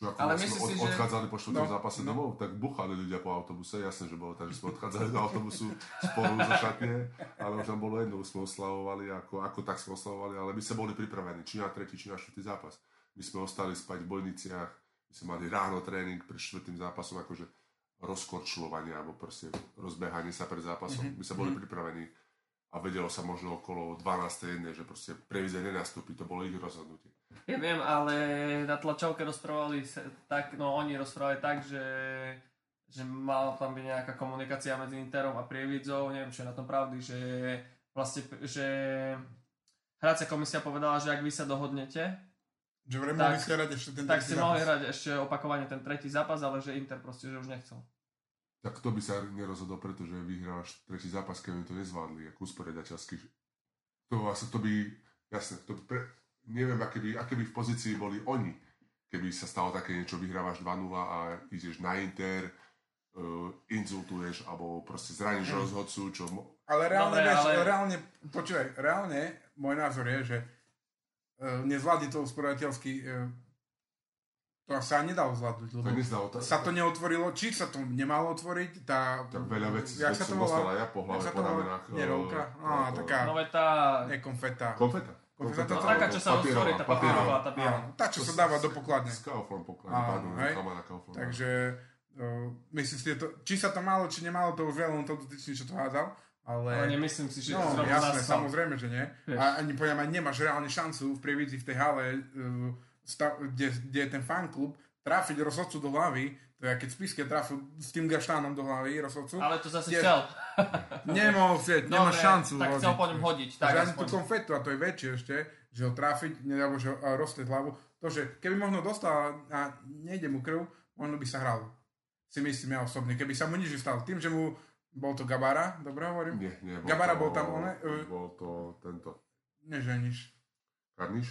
Ako Ale myslíš od, si, že- odchádzali po štvrtom No, zápase no. domov, tak buchali ľudia po autobuse. Jasné, že bolo tak, že sme odchádzali do autobusu spolu zo šatne, ale už nám bolo jedno, sme oslavovali, ako, ako tak sme oslavovali, ale my sme boli pripravení, či na tretí, či na štvrtý zápas. My sme ostali spať v Bojniciach, my sme mali ráno tréning pred štvrtým zápasom, akože rozkorčľovanie, alebo proste rozbehanie sa pred zápasom. Mhm. My sme boli pripravení a vedelo sa možno okolo 12. že proste previze nenastúpi, to bolo ich rozhodnutie. Ja viem, ale na tlačovke rozprávali sa, tak, no oni rozprávali tak, že, že mal tam byť nejaká komunikácia medzi Interom a Prievidzou, neviem, čo je na tom pravdy, že vlastne, že hracia komisia povedala, že ak vy sa dohodnete, Že Tak- ste hrať ešte ten tak ste zápas. mohli hrať ešte opakovane ten tretí zápas, ale že Inter proste, že už nechcel. Tak to by sa nerozhodol, pretože vyhral až tretí zápas, keby to nezvládli, ako usporiadateľský. To, asi, to by, jasne, to by pre, neviem, aké by, aké by v pozícii boli oni, keby sa stalo také niečo, vyhrávaš 2-0 a ideš na Inter, uh, insultuješ, alebo proste zraníš rozhodcu, čo... Mo- Ale reálne, Dobre, vieš, ale- reálne, počúvaj, reálne, môj názor je, že uh, nezvládli to usporiadateľsky, uh, to sa nedalo zvládnuť, lebo tak nezdalo, tak, sa to neotvorilo, či sa to nemalo otvoriť, tá... tak veľa vecí, jak sa to volá? ja po hlave, po to ramenách. Nie, eh, rolka? Á, to- taká. No tá, Nie konfeta. To- taká, čo sa roztvorí, tá papierová, tá biela. Tá, čo sa dáva do pokladne. S Kaufland pokladne. Takže uh, myslím si, to, či sa to malo, či nemalo, to už vie len to dotyčný, čo to hádzal. Ale, ale nemyslím si, že no, jasné, samozrejme, že nie. Vieš. A ani poviem, aj nemáš reálne šancu v Prievidzi v tej hale, uh, stav, kde, kde je ten fanklub, trafiť rozhodcu do hlavy, to je keď Spiske trafil s tým gaštánom do hlavy rozhodcu, Ale to zase chcel. nemohol chcieť, Dobre, šancu tak chcel po ňom hodiť. Tak ani tú konfetu, a to je väčšie ešte, že ho trafiť, alebo že roztrieť hlavu. To, že keby možno dostal a nejde mu krv, možno by sa hral. Si myslím ja osobne. Keby sa mu nič stalo. Tým, že mu bol to Gabara, dobre hovorím? Nie, nie. Gabara to, bol tam, one, eh, Bol to tento. Neženiš. Karniš?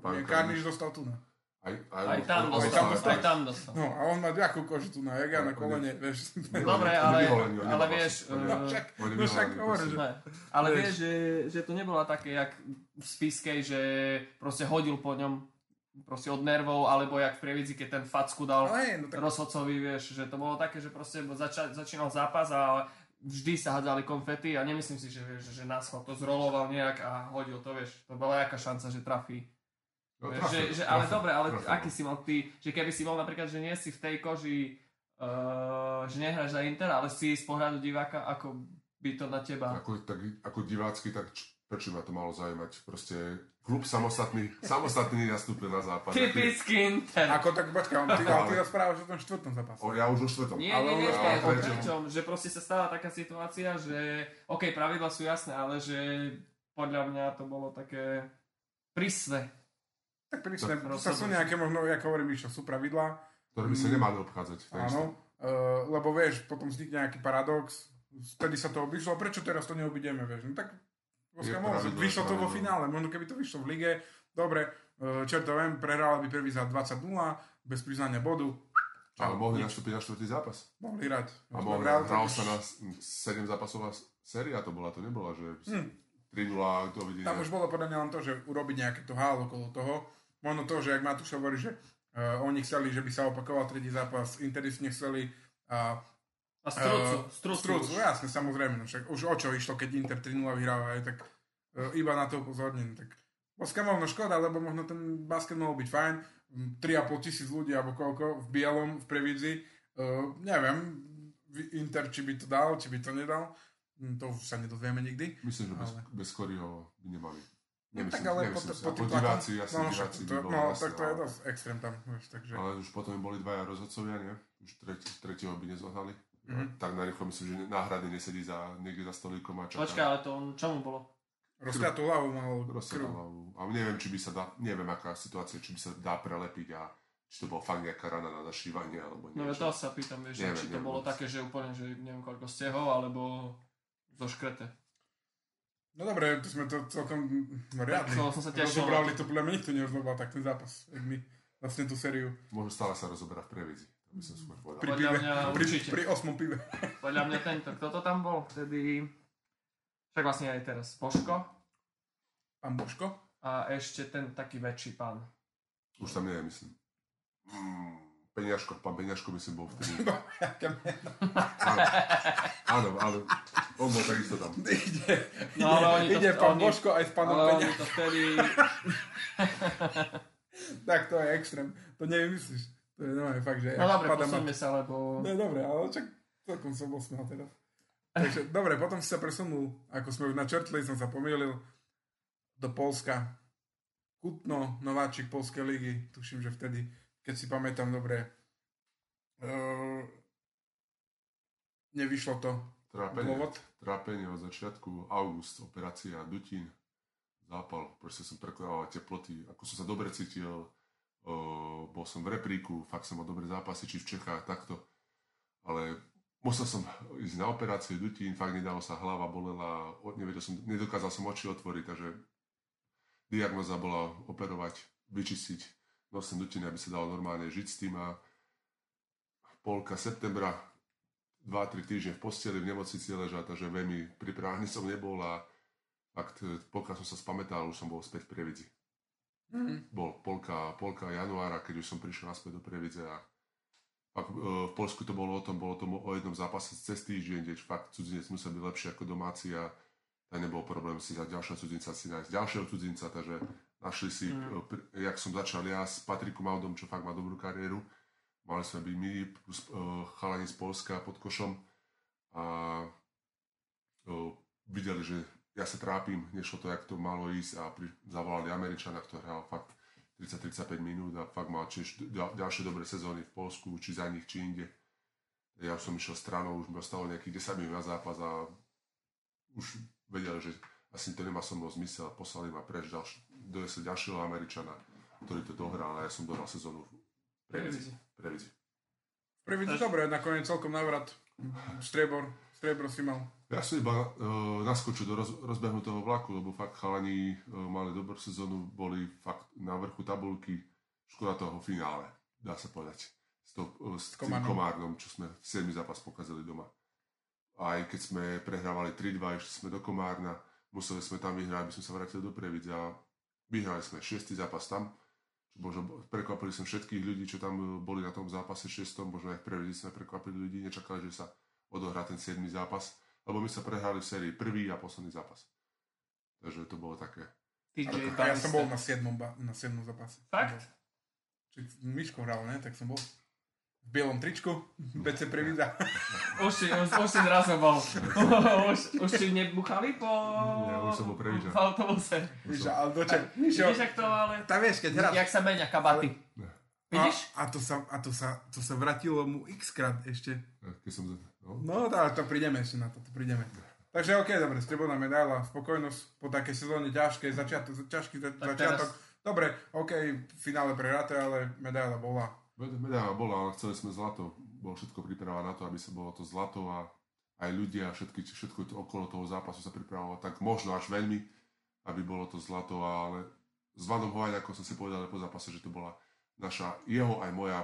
Pán Nie, Karniš dostal tu na. Aj, Aj tam on- on- dostal, dostal. aj tam dostal. No a on má jakú kožu tu na, jak ja na kolene, vieš. Dobre, ale, ale vieš, No však, no však hovorím, že... Ale Vieš. že, že to nebolo také, jak v Spiskej, že proste hodil po ňom proste od nervov, alebo jak v Prievidzi, keď ten facku dal Ale no tak rozhodcovi, vieš, že to bolo také, že proste zača, začínal zápas a vždy sa hádzali konfety a nemyslím si, že, vieš, že nás to zroloval nejak a hodil to, vieš. To bola jaká šanca, že trafí. No, trafil, že, že, ale trafil, dobre, ale trafil. aký si mal ty, že keby si bol napríklad, že nie si v tej koži, uh, že nehráš za Inter, ale si z pohľadu diváka, ako by to na teba... Ako, tak, ako divácky, tak č- prečo ma to malo zaujímať? Proste klub samostatný, samostatný nastúpil na zápas. Typický Inter. Ako tak, počkaj, on- ty, ale ty rozprávaš o tom štvrtom zápase. O, ja už o štvrtom. Nie, Ale nie, nie, nie, ale o treťom, že proste sa stala taká situácia, že OK, pravidla sú jasné, ale že podľa mňa to bolo také prísne. Tak prísne, To- to sú nejaké možno, ako hovorím, Mišo, sú pravidlá, Ktoré by sa nemali obchádzať. áno, uh, lebo vieš, potom vznikne nejaký paradox, vtedy sa to obišlo, prečo teraz to neobideme, vieš, no tak vyšlo to vo finále, možno keby to vyšlo v lige, dobre, uh, čo to viem, prehrala by prvý za 20-0, bez priznania bodu, Ale mohli nič. nastúpiť na štvrtý zápas. mohli hrať. A mohli, hral, sa na 7 zápasová séria, to bola, to nebola, že Hm. 3-0, dovidenia. Tam už bolo podľa mňa len to, že urobiť nejaké to hál okolo toho. Možno to, že ak Matúš hovorí, že uh, oni chceli, že by sa opakoval tretí zápas, Interis nechceli a A strucu, uh, strucu. Strucu, jasne, samozrejme. No však už o čo išlo, keď Inter 3-0 vyhráva, aj tak uh, iba na to upozorním. Tak Boska možno škoda, lebo možno ten basket mohol byť fajn. Mm, 3,5 tisíc ľudí, alebo koľko, v bielom, v Previdzi. Uh, neviem, Inter, či by to dal, či by to nedal. Mm, To už sa nedozvieme nikdy. Myslím, že bez, Ale- bez Koryho by nemali. No, Nemyslím, tak ale po, si. po Ako tým diváci, tlakom- asi no, diváci však by to, bolo no, jasné, tak to je dosť extrém tam, vieš, takže... Ale už potom boli dvaja rozhodcovia, nie? Už tretí, tretieho by nezohali. Mhm. Tak narýchlo myslím, že náhrady nesedí za, niekde za stolíkom a čaká. Počkaj, ale to on, čomu bolo? Rozkratú hlavu mal krv. hlavu. A neviem, či by sa dá, neviem aká situácia, či by sa dá prelepiť a či to bol fakt nejaká rana na zašívanie alebo No niečo. to sa pýtam, vieš, Neviem, či to neviem bolo vôbec. také, že úplne, že neviem koľko stehov, alebo zo škrete. No dobre, to sme to celkom riadli. to som sa tešil Rozobrali to, podľa mňa nikto nerozobral tak ten zápas, jak my vlastne tú sériu. Možno stále sa rozoberá v Previdzi. To by som skôr povedal. Pri pive, mňa pri, určite. pri osmom pive. Podľa mňa tento, kto to tam bol vtedy, však vlastne aj teraz, Poško Pán Božko? a ešte ten taký väčší pán. Už tam nie je, myslím. Mm, Peňažko, pán Peňažko myslím bol vtedy. Áno, áno, ale on bol takisto tam. Ide, No, ale oni to- ide pán oni- Božko aj s pánom Ale oni Peňa. to vtedy, Tak to je extrém. To nevymyslíš. To je no, fakt, že... no dobre, spada posuňme sa, lebo... No dobre, ale čak celkom som bol smial teraz. Takže, dobre, potom si sa presunul, ako sme už načrtli, som sa pomýlil, do Polska. Kutno, nováčik Polskej ligy, tuším, že vtedy, keď si pamätám dobre, uh, nevyšlo to. Trápenie, Dôvod? trápenie od začiatku, august, operácia, dutín, zápal, proste som prekladal teploty, ako som sa dobre cítil, uh, bol som v repríku, fakt som mal dobré zápasy, či v Čechách, takto, ale musel som ísť na operáciu dutín, fakt nedalo sa hlava, bolela, nevedel som, nedokázal som oči otvoriť, takže diagnoza bola operovať, vyčistiť nosné dutiny, aby sa dalo normálne žiť s tým a polka septembra 2-3 týždne v posteli v nemocnici ležať, takže veľmi pripravený som nebol a fakt, e, pokiaľ som sa spamätal, už som bol späť v Prievidzi. Mm. Bol polka, polka januára, keď už som prišiel naspäť do Prievidze a fakt, e, v Polsku to bolo o tom, bolo to o jednom zápase cez týždeň, kde fakt cudzinec musel byť lepší ako domáci a tam nebol problém si dať ďalšieho cudzinca, si nájsť ďalšieho cudzinca, takže našli si, Mm. jak som začal ja s Patrikom Audom, čo fakt má dobrú kariéru, mali sme byť my plus uh, chalani z Polska pod košom a uh, videli, že ja sa trápim, nešlo to, jak to malo ísť a pri, zavolali Američana, ktorý hral fakt 30-35 minút a fakt mal tiež ďal, ďalšie dobré sezóny v Polsku, či za nich, či inde. Ja som išiel stranou, už mi ostalo nejakých 10 minút na zápas a už vedel, že asi to nemá so mnou zmysel, poslali ma preč, ďalš, donesli ďalšieho Američana, ktorý to dohral a ja som dohral sezónu v Previdzi. Previdzi. Previdzi, dobre, nakoniec celkom navrat. Striebor, striebro si mal. Ja som iba uh, naskočil do roz, rozbehnutého vlaku, lebo fakt chalani uh, mali dobrú sezónu, boli fakt na vrchu tabulky, škoda toho finále, dá sa povedať. S, to, uh, s tým Komárnom. komárnom, čo sme 7 zápas pokazili doma. Aj keď sme prehrávali 3-2, ešte sme do Komárna, museli sme tam vyhrať, aby sme sa vrátili do Previdze a vyhrali sme 6. zápas tam. Možno prekvapili sme všetkých ľudí, čo tam boli na tom zápase 6. Možno aj v Previdzi sme prekvapili ľudí, nečakali, že sa odohrá ten 7. zápas lebo my sa prehrali v sérii prvý a posledný zápas. Takže to bolo také. A ja som bol na 7. Ba- na 7. zápase. Fakt? Či Miško hral, ne? Tak som bol v bielom tričku, BC Previdza. Už si, už, už si zrazu bol. už, už si nebuchali po... Nie, už som bol previdza. V autobuse. Víš, ale dočak, Vidíš, jak to ale... tam vieš, keď hral. Jak sa menia kabaty. Vidíš? A, a, to sa, a to, sa, to sa vrátilo mu x krát ešte. Keď som... No, No, tá, to prídeme ešte na to, to prídeme. Takže OK, dobre, strieborná medaila, spokojnosť po takej sezóne ťažkej, začiatok, ťažký začiatok. teraz- Dobre, OK, v finále prehráte, ale medaila bola. Medaila bola, ale chceli sme zlato. Bolo všetko pripravené na to, aby sa bolo to zlato a aj ľudia, všetky, všetko to okolo toho zápasu sa pripravovalo tak možno až veľmi, aby bolo to zlato, ale s Vanom Hovajď, ako som si povedal po zápase, že to bola naša, jeho aj moja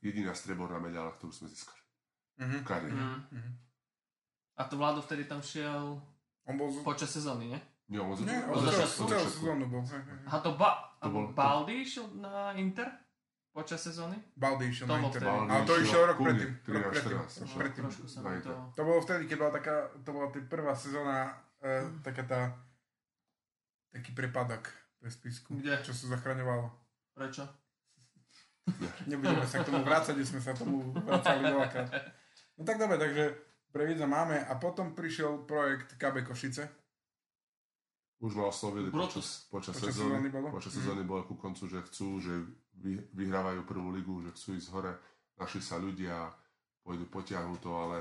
jediná streborná medaila, ktorú sme získali. Mhm. V kariére. Mm. Mhm. A to Vlado vtedy tam šiel On bol... Z... počas sezóny, nie? Nie, on, Nie, on, on začiatku. celú sezónu bol. hej, hej, hej. A to, ba- To bol- to- Baldy išiel na Inter počas sezóny? Baldy išiel na Inter. Ale to išiel rok predtým. 13, Rok predtým. 14, Rok išiel. predtým. Trošku sa Na mi Inter. to... To bolo vtedy, keď bola taká, to bola tá prvá sezóna, e, taká tá, taký prepadok pre spisku, Kde? čo sa zachraňovalo. Prečo? Nebudeme sa k tomu vrácať, kde sme sa tomu vracali veľakrát. No tak dobre, takže Previdza máme a potom prišiel projekt KB Košice. Už ma oslovili Brutus. počas, počas, Počas sezóny. sezóny bolo? Počas Mhm. sezóny bolo ku koncu, že chcú, že vyhrávajú prvú ligu, že chcú ísť hore. Našli sa ľudia, pôjdu potiahnuť to, ale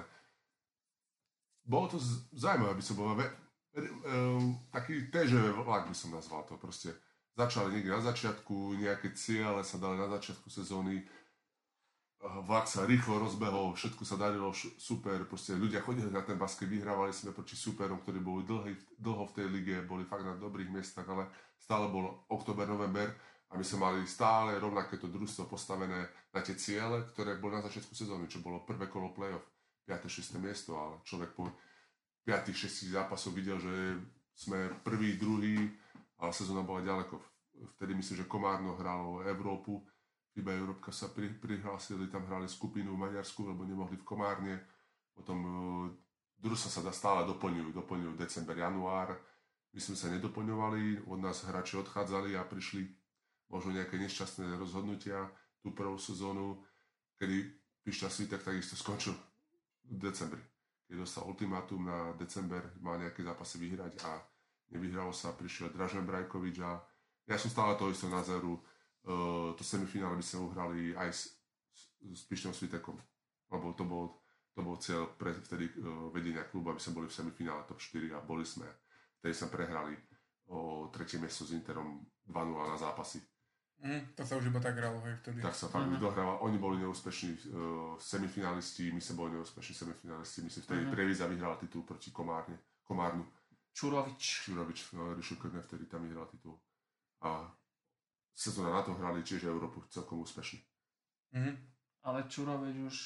bolo to zaujímavé, by som bol ve, ve, um, taký TŽV vlak by som nazval to proste. Začali niekde na začiatku, nejaké ciele sa dali na začiatku sezóny, Uh, vlak sa rýchlo rozbehol, všetko sa darilo super, proste ľudia chodili na ten basket, vyhrávali sme proti superom, ktorí boli dlhý, dlho v tej lige, boli fakt na dobrých miestach, ale stále bol oktober, november a my sme mali stále rovnaké to družstvo postavené na tie ciele, ktoré boli na začiatku sezóny, čo bolo prvé kolo playoff, 5. 6. miesto, ale človek po 5. 6. zápasoch videl, že sme prvý, druhý, ale sezóna bola ďaleko. Vtedy myslím, že Komárno hralo Európu, iba Európka sa pri, prihlásili, tam hrali skupinu v Maďarsku, lebo nemohli v Komárne. Potom uh, družstva sa dá stále doplňujú, doplňujú december, január. My sme sa nedoplňovali, od nás hráči odchádzali a prišli možno nejaké nešťastné rozhodnutia tú prvú sezónu, kedy Pišťa Svitek takisto skončil v decembri. Keď dostal ultimátum na december, mal nejaké zápasy vyhrať a nevyhralo sa, prišiel Dražen Brajkovič a ja som stále toho istého názoru, Uh, to semifinále by sme uhrali aj s, s Pišťom Svitekom, lebo to bol, to bol cieľ pre vtedy uh, vedenia klubu, aby sme boli v semifinále top 4 a boli sme. Vtedy sme prehrali o tretie miesto s Interom 2-0 na zápasy. Mhm, to sa už iba tak hralo, hej, vtedy. Tak sa fakt Mhm. mm-hmm. dohráva. Oni boli neúspešní uh, semifinalisti, my sme boli neúspešní semifinalisti. My sme vtedy Mhm. mm-hmm. Prevíza vyhrala titul proti Komárne, Komárnu. Čurovič. Čurovič, no, Rišo Krne vtedy tam vyhral titul. A sezóna na to hrali tiež Európu celkom úspešne. Mhm. Ale Čurovič už...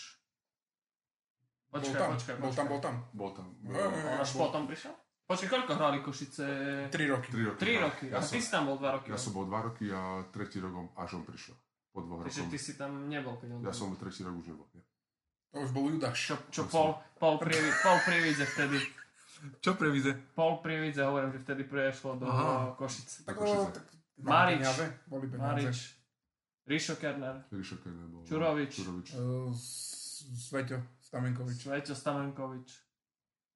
Bol Počkaj, tam, počkaj, bol počkaj. tam, bol tam. Bol tam. Hej, hej, On až bol- potom prišiel? Počkaj, koľko hrali Košice? 3 roky. 3 roky. 3 roky. Ja A som, ty si tam bol 2 roky. ja som bol 2 roky a tretí rok až on prišiel. Po dvoch Takže rokoch. ty si tam nebol, keď on... Ja som tretí rok už nebol. Nie. To už bol Judáš. Čo, čo Pol, Pol, Prievi, Pol Prievidze vtedy... Čo Previdze? Pol Prievidze, hovorím, že vtedy prešlo do Aha. Košic. Tak, Košice. o, tak Marič. Peniaze, boli peniaze. Marič, Rišo Kerner, Rišo Kerner bol. Čurovič. Čurovič. Uh, Sveťo Stamenkovič. Sveťo Stamenkovič.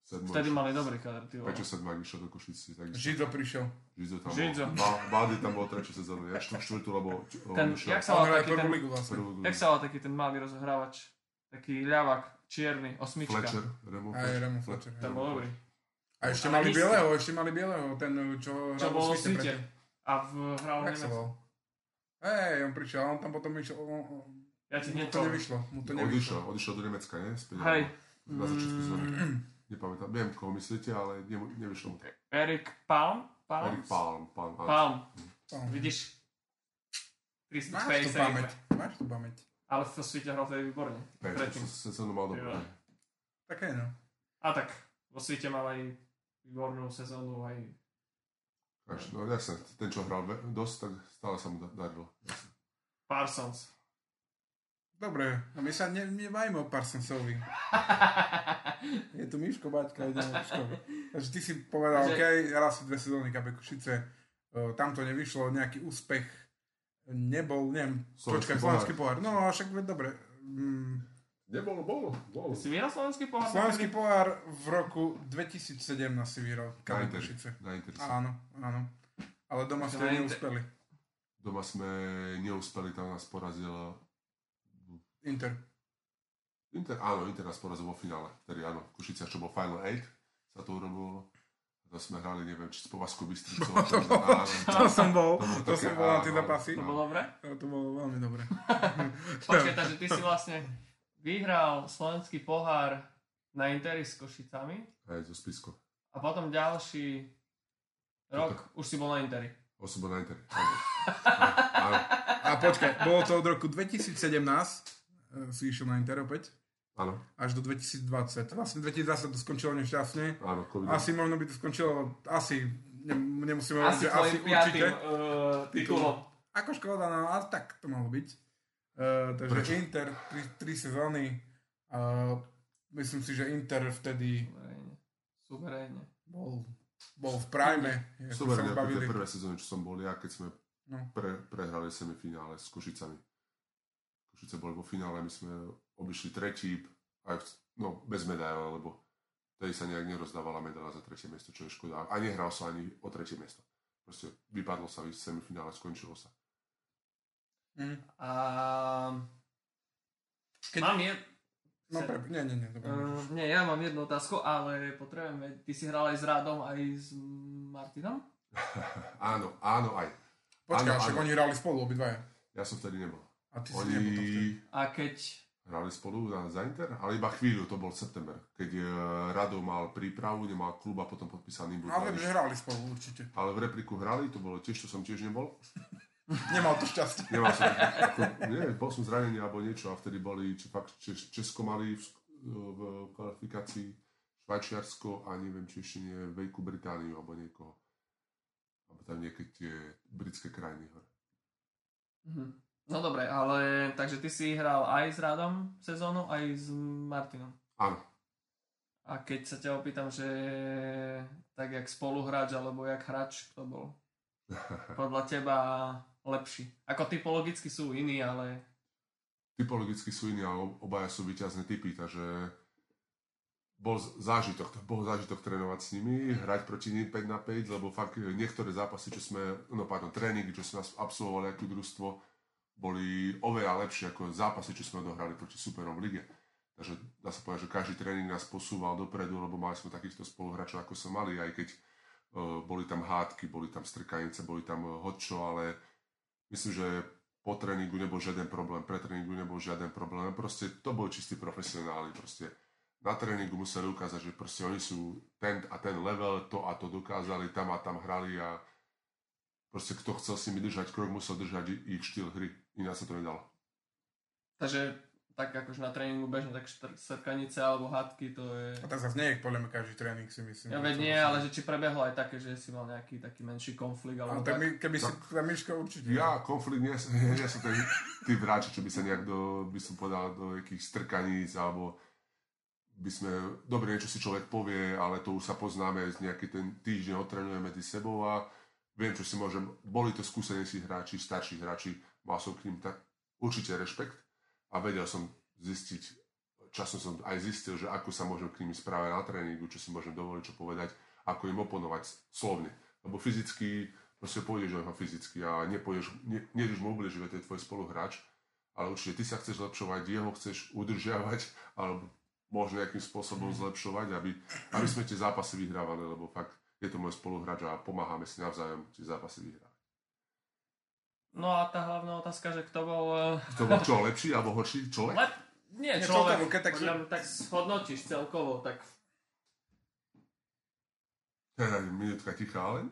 Sedmoč. Vtedy mali dobrý kader, ty vole. Prečo Sedmák išiel do Košici? Tak Žido prišiel. Žizo tam Žizo. bol. Bády tam bol tretiu sezónu. Ja štvrtú, štvrtú, lebo on Ten, jak sa hral taký ten, ligu vlastne. prvú jak sa volal taký ten malý rozohrávač? Taký ľavak, čierny, osmička. Fletcher, Remo Aj Remo Fletcher. Ten bol dobrý. A ešte mali bieleho, ešte mali bieleho, ten, čo hral vo bol svite. A v, hral Jak sa volal? Hej, on prišiel, on tam potom išiel, on, on, Ja ti mu to nevyšlo, mu to Odišiel, nevyšlo. odišiel do Nemecka, nie? Späť, Hej. Na začiatku sezóny. Nepamätám, viem, koho myslíte, ale ne, nevyšlo mu to. Erik Palm? Palm? Erik Palm, Palm, áno. Palm. Palm. Vidíš? Máš 350 tu pamäť. Máš tu pamäť. Ale v svete hral vtedy výborne. Predtým. to sezónu mal dobré. Jo. Také no. A tak, vo svete mal aj výbornú sezónu, aj Až, no jasne, ten, čo hral dosť, tak stále sa mu da- darilo. Parsons. Dobre, a my sa ne, nebajme o Parsonsovi. Je tu Miško, Baťka, ide Miško. Takže ty si povedal, Že- OK, hral si dve sezóny KB Košice, tam to nevyšlo, nejaký úspech nebol, neviem, Slovenský počkaj, slovenský pohár. No, však dobre. Mm, Nebolo, bolo, bolo. Si vyhral slovenský pohár? slovenský pohár v roku 2017 si vyhral Na KB. Košice. Áno, áno. Ale doma ste neúspeli. Doma sme neúspeli, tam nás porazil Inter. Inter, áno, Inter nás porazil vo finále. Tedy áno, v Košiciach, čo bol Final 8, sa to urobilo. To sme hrali, neviem, či s Povazkou Bystricou. To bol- áno, To som bol, To bolo to také, som bol na tie zápasy. To bolo dobre? To, to bolo veľmi dobré. Počkaj, takže ty si vlastne vyhral slovenský pohár na Interi s Košicami Hej, zo Spisko. a potom ďalší rok už si bol na Interi. Osoba na Interi. Áno. Áno, A počkaj, bolo to od roku 2017, e, si išiel na Inter opäť, áno, až do 2020. Vlastne 2020 to skončilo nešťastne. áno, COVID. Asi možno by to skončilo, asi, ne, nemusíme hovoriť, Asi že asi určite. uh, titulom. Ako škoda, no ale tak to malo byť. Uh, takže Prečo? Inter, tri, tri sezóny. Uh, myslím si, že Inter vtedy Suverénne. Suverénne. bol, bol v prime. Super, sa tie prvé sezóny, čo som bol ja, keď sme No. pre, prehrali semifinále s Košicami. Košice boli vo finále, my sme obišli tretí, aj v, no bez medaile, lebo vtedy sa nejak nerozdávala medaila za tretie miesto, čo je škoda. A nehral sa ani o tretie miesto. Proste vypadlo sa v semifinále, skončilo sa. Mhm. A Keď- mám je... No, pre, nie, nie, nie. Dobre. Uh, nie, ja mám jednu otázku, ale potrebujem ty si hral aj s Rádom, aj s Martinom? áno, áno aj. Počkaj, však oni hrali spolu obidvaja. Ja som vtedy nebol. A ty si Oni vtedy. A keď... hrali spolu na za Inter, ale iba chvíľu, to bol september, keď eh, Rado mal prípravu, nemal klub a potom podpísaný bol. Ale viem, že hrali spolu určite. ale v repliku hrali, to bolo tiež, to som tiež nebol. Nemal to šťastie. Nemal som, ako, nie, bol som zranený alebo niečo a vtedy boli, či fakt Čes, Česko mali v, v kvalifikácii Švajčiarsko a neviem, či ešte nie Veľkú Britániu alebo niekoho. Alebo tam nejaké tie britské krajiny. hore. Mhm. No dobre, ale takže ty si hral aj s Rádom sezónu, aj s Martinom. Áno, A keď sa ťa opýtam, že tak jak spoluhráč alebo jak hráč, kto bol podľa teba lepší? Ako typologicky sú iní, ale typologicky sú iní, ale obaja sú vyťazné typy, takže bol zážitok, to bol zážitok trénovať s nimi, hrať proti nim 5 na 5, lebo fakt e, niektoré zápasy, čo sme, no pardon, tréningy, čo sme absolvovali ako družstvo, boli oveľa lepšie ako zápasy, čo sme odohrali proti superom v lige. Takže dá sa povedať, že každý tréning nás posúval dopredu, lebo mali sme takýchto spoluhráčov, ako sme mali, aj keď uh, boli tam hádky, boli tam strkanice, boli tam uh, hotčo, ale myslím, že po tréningu nebol žiaden problém, pre tréningu nebol žiaden problém, proste to boli čistí profesionáli, proste na tréningu museli ukázať, že proste oni sú ten a ten level, to a to dokázali, tam a tam hrali a proste kto chcel s nimi držať krok, musel držať ich štýl hry, iná sa to nedalo. takže tak akože na tréningu bežne tak štr- strkanice alebo hádky, to je... A tak zase nie je podľa mňa každý tréning si myslím. Ja veď nie, musí- ale že či prebehlo aj také, že si mal nejaký taký menší konflikt Ale alebo tak tak. my, keby si, Tak. tá Miška určite. Ja konflikt nie, nie som ten typ hráča, čo by sa nejak do, by som povedal, do nejakých strkaníc, alebo by sme, dobre, niečo si človek povie, ale to už sa poznáme, z nejaký ten týždeň otrenujeme medzi sebou a viem, čo si môžem, boli to skúsenejší hráči, starší hráči, mal som k ním tak určite rešpekt a vedel som zistiť, časom som aj zistil, že ako sa môžem k nimi správať na tréningu, čo si môžem dovoliť, čo povedať, ako im oponovať slovne. Lebo fyzicky, proste pôjdeš neho fyzicky a nepôjdeš, ne, nejdeš mu ubližiť, veď to je tvoj spoluhráč, ale určite ty sa chceš zlepšovať, jeho chceš udržiavať, alebo možno nejakým spôsobom zlepšovať, aby, aby sme tie zápasy vyhrávali, lebo fakt je to môj spoluhráč a pomáhame si navzájom tie zápasy vyhrávať. No a tá hlavná otázka, že kto bol... eh, To bol čo, lepší alebo horší človek? Lep... Nie, Nie, človek, celkovo, keď tak- podľa tak hodnotíš celkovo, tak Teda minútka ticha, ale...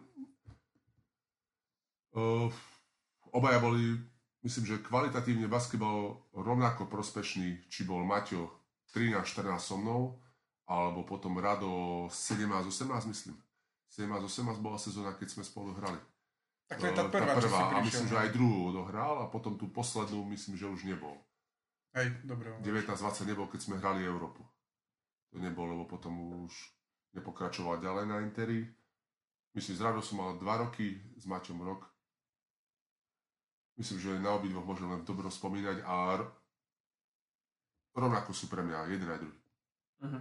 Uh, obaja boli, myslím, že kvalitatívne basketbal rovnako prospešný, či bol Maťo 13-14 so mnou, alebo potom Rado 17-18, myslím. 17-18 bola sezóna, keď sme spolu hrali. Tak to je tá prvá, tá čo prvá si a myslím, že aj druhú odohral a potom tú poslednú myslím, že už nebol. Hej, dobre. 19-20 nebol, keď sme hrali Európu. To nebol, lebo potom už nepokračoval ďalej na Interi. Myslím, z Rado som mal 2 roky, s Maťom rok. Myslím, že na obidvoch môžem len dobro spomínať a rovnako sú pre mňa jeden aj druhý. Mhm.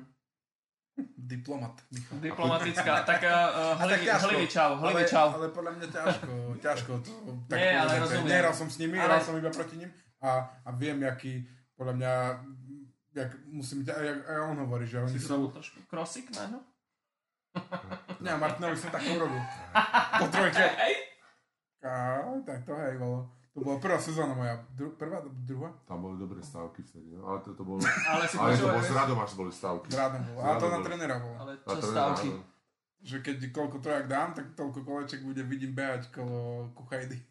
Diplomat. Michal. Diplomatická. tak uh, tak hlivý, ťažko. hlivý čau, ale, hlivý čau. ale podľa mňa ťažko, ťažko to tak Nie, ale rozumiem. Nehral som s nimi, Ale- hral som iba proti nim a, a viem, aký, podľa mňa, jak musím, jak, on hovorí, že oni Si sú... som trošku krosik na ňo? Nie, Martinovi som tak urobil. Po trojke. Hej. Tak to hej, bolo. To bola prvá sezóna moja. Dru, prvá, druhá? Tam boli dobré stávky vtedy, no. ale to, to bolo... Ale si ale to bolo s Radom až boli stávky. S Rádom bolo. A to na trénera bolo. Ale čo to je stávky? Že keď koľko trojak dám, tak toľko koleček bude vidím behať kolo Kuchajdy.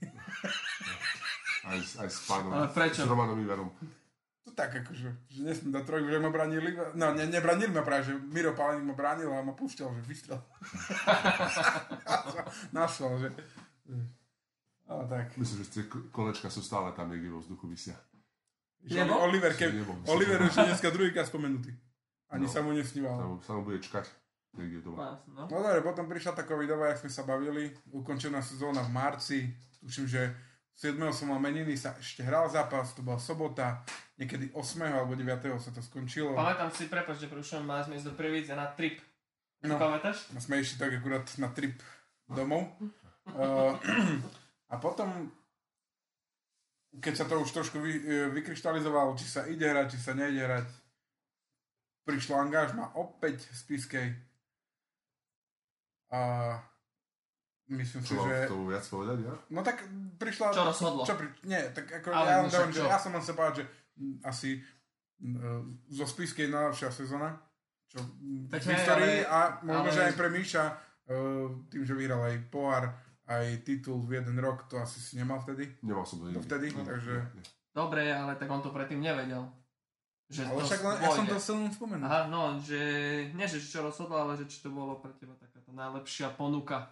Aj, aj s pánom, Ale prečo? s Romanom Iverom. To tak akože, že nesmiem dať trojku, že ma branili. No, ne, nebranili ma práve, že Miro Palaník ma bránil a ma púšťal, že vystrel. Našval, že... Ale tak. Myslím, že tie ko- kolečka sú stále tam niekde vo vzduchu vysia. Nebo? Oliver, ke, Nebo, myslím, Oliver už je dneska druhýkrát spomenutý. Ani No. sa mu nesníval. Sa mu bude čkať niekde doma. No. No dobre, potom prišla tá covidová, jak sme sa bavili, ukončená sezóna v marci, tuším, že 7. som mal meniny, sa ešte hral zápas, to bola sobota, niekedy 8. alebo 9. sa to skončilo. Pamätám si, prepáč, že prerušujem, mali sme ísť do Prievidze na trip. No. Pamätáš? A sme išli tak akurát na trip domov. Uh, a potom, keď sa to už trošku vy, e, vykryštalizovalo, či sa ide hrať, či sa nejde hrať, prišlo angažma opäť z Piskej. A myslím si, Čo že... tomu viac povedať, ja? No tak prišla... Čo rozhodlo? Čo pri... Nie, tak ako Ale ja, však že ja som len sa povedať, že mm, asi mm, zo Spiskej najlepšia sezóna, čo Tak v histórii ale- a možno, ale- že aj pre Míša uh, tým, že vyhral aj pohár, aj titul v jeden rok, to asi si nemal vtedy. Nemal som to nikdy. vtedy, Nie, takže... Dobre, ale tak on to predtým nevedel. Že Ale to však len, ja som to chcel len spomenúť. Aha, no, že nie, že čo rozhodlo, ale že či to bolo pre teba taká tá najlepšia ponuka.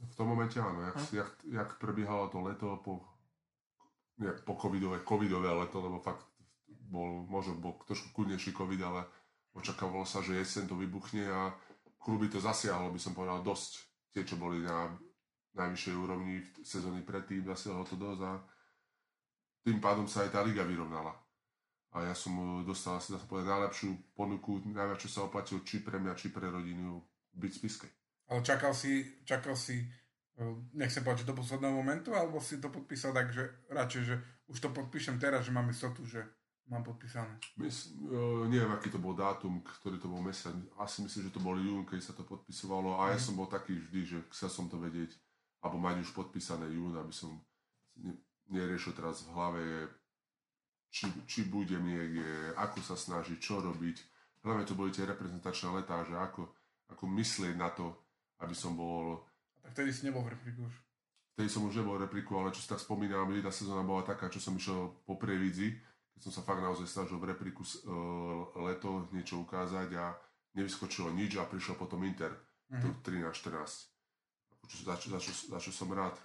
V tom momente áno, jak, Hm. jak, jak prebiehalo to leto po, nie, po covidové, covidové leto, lebo fakt bol, možno bol trošku kľudnejší covid, ale očakávalo sa, že jeseň to vybuchne a kluby to zasiahlo, by som povedal, dosť. Tie, čo boli na najvyššej úrovni v sezóny predtým, zasiahlo to dosť a tým pádom sa aj tá liga vyrovnala. A ja som eh, dostal asi, dá sa povedať, najlepšiu ponuku, najviac, čo sa oplatilo, či pre mňa, či pre rodinu, byť v spiske. Ale čakal si, čakal si, uh, nech sa páči, do posledného momentu, alebo si to podpísal tak, že radšej, že už to podpíšem teraz, že mám istotu, že mám podpísané. Mys, uh, neviem, aký to bol dátum, ktorý to bol mesiac. Asi myslím, že to bol jún, keď sa to podpisovalo. A ja som bol taký vždy, že chcel som to vedieť, alebo mať už podpísané jún, aby som ne, neriešil teraz v hlave, či, či budem niekde, ako sa snažiť, čo robiť. Hlavne to boli tie reprezentačné letá, že ako, ako myslieť na to, aby som bol A tak vtedy si nebol v repliku už. Vtedy som už nebol repliku, ale čo si tak spomínam, jedna sezóna bola taká, čo som išiel po Prievidzi, keď som sa fakt naozaj snažil v repliku uh, leto niečo ukázať a nevyskočilo nič a prišiel potom Inter, Mhm. to 13-14. Čo, za, čo, za, čo, za čo som rád.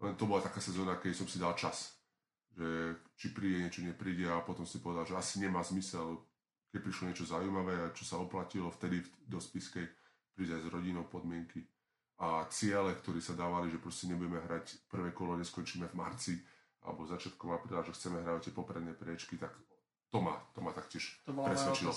Len to bola taká sezóna, keď som si dal čas. Že či príde niečo, nepríde a potom si povedal, že asi nemá zmysel, keď prišlo niečo zaujímavé a čo sa oplatilo vtedy v- do spiskej, prísť aj s rodinou podmienky a ciele, ktoré sa dávali, že proste nebudeme hrať prvé kolo, neskončíme v marci alebo začiatkom apríla, že chceme hrať tie popredné priečky, tak to ma, to ma taktiež To presvedčilo.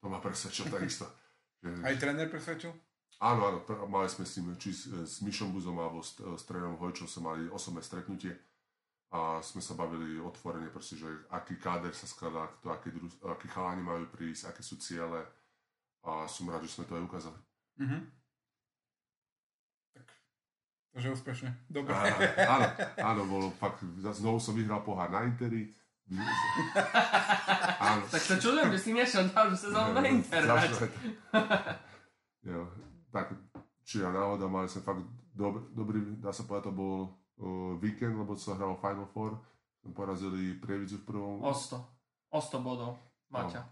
To ma presvedčil takisto. Že, Aj tréner presvedčil? Áno, áno, mali sme s tým, či s, s Mišom Buzom alebo s, s trénerom Hojčom sme mali osobné stretnutie a sme sa bavili otvorene, proste, že aký káder sa skladá, kto, aký, dru, akí chalani majú prísť, aké sú ciele a som rád, že sme to aj ukázali. Mhm. Tak, takže úspešne. Dobre. Áno, áno, áno, bolo fakt, znovu som vyhral pohár na Interi. Áno. Tak sa čudujem, že si nešiel ďalšiu sezónu na Inter. jo, tak, či ja náhoda, mali sme fakt dobrý, dobrý dá sa povedať, to bol uh, víkend, lebo sa hralo Final Four. Porazili Prievidzu v prvom. O 100. O 100 bodov, Maťa.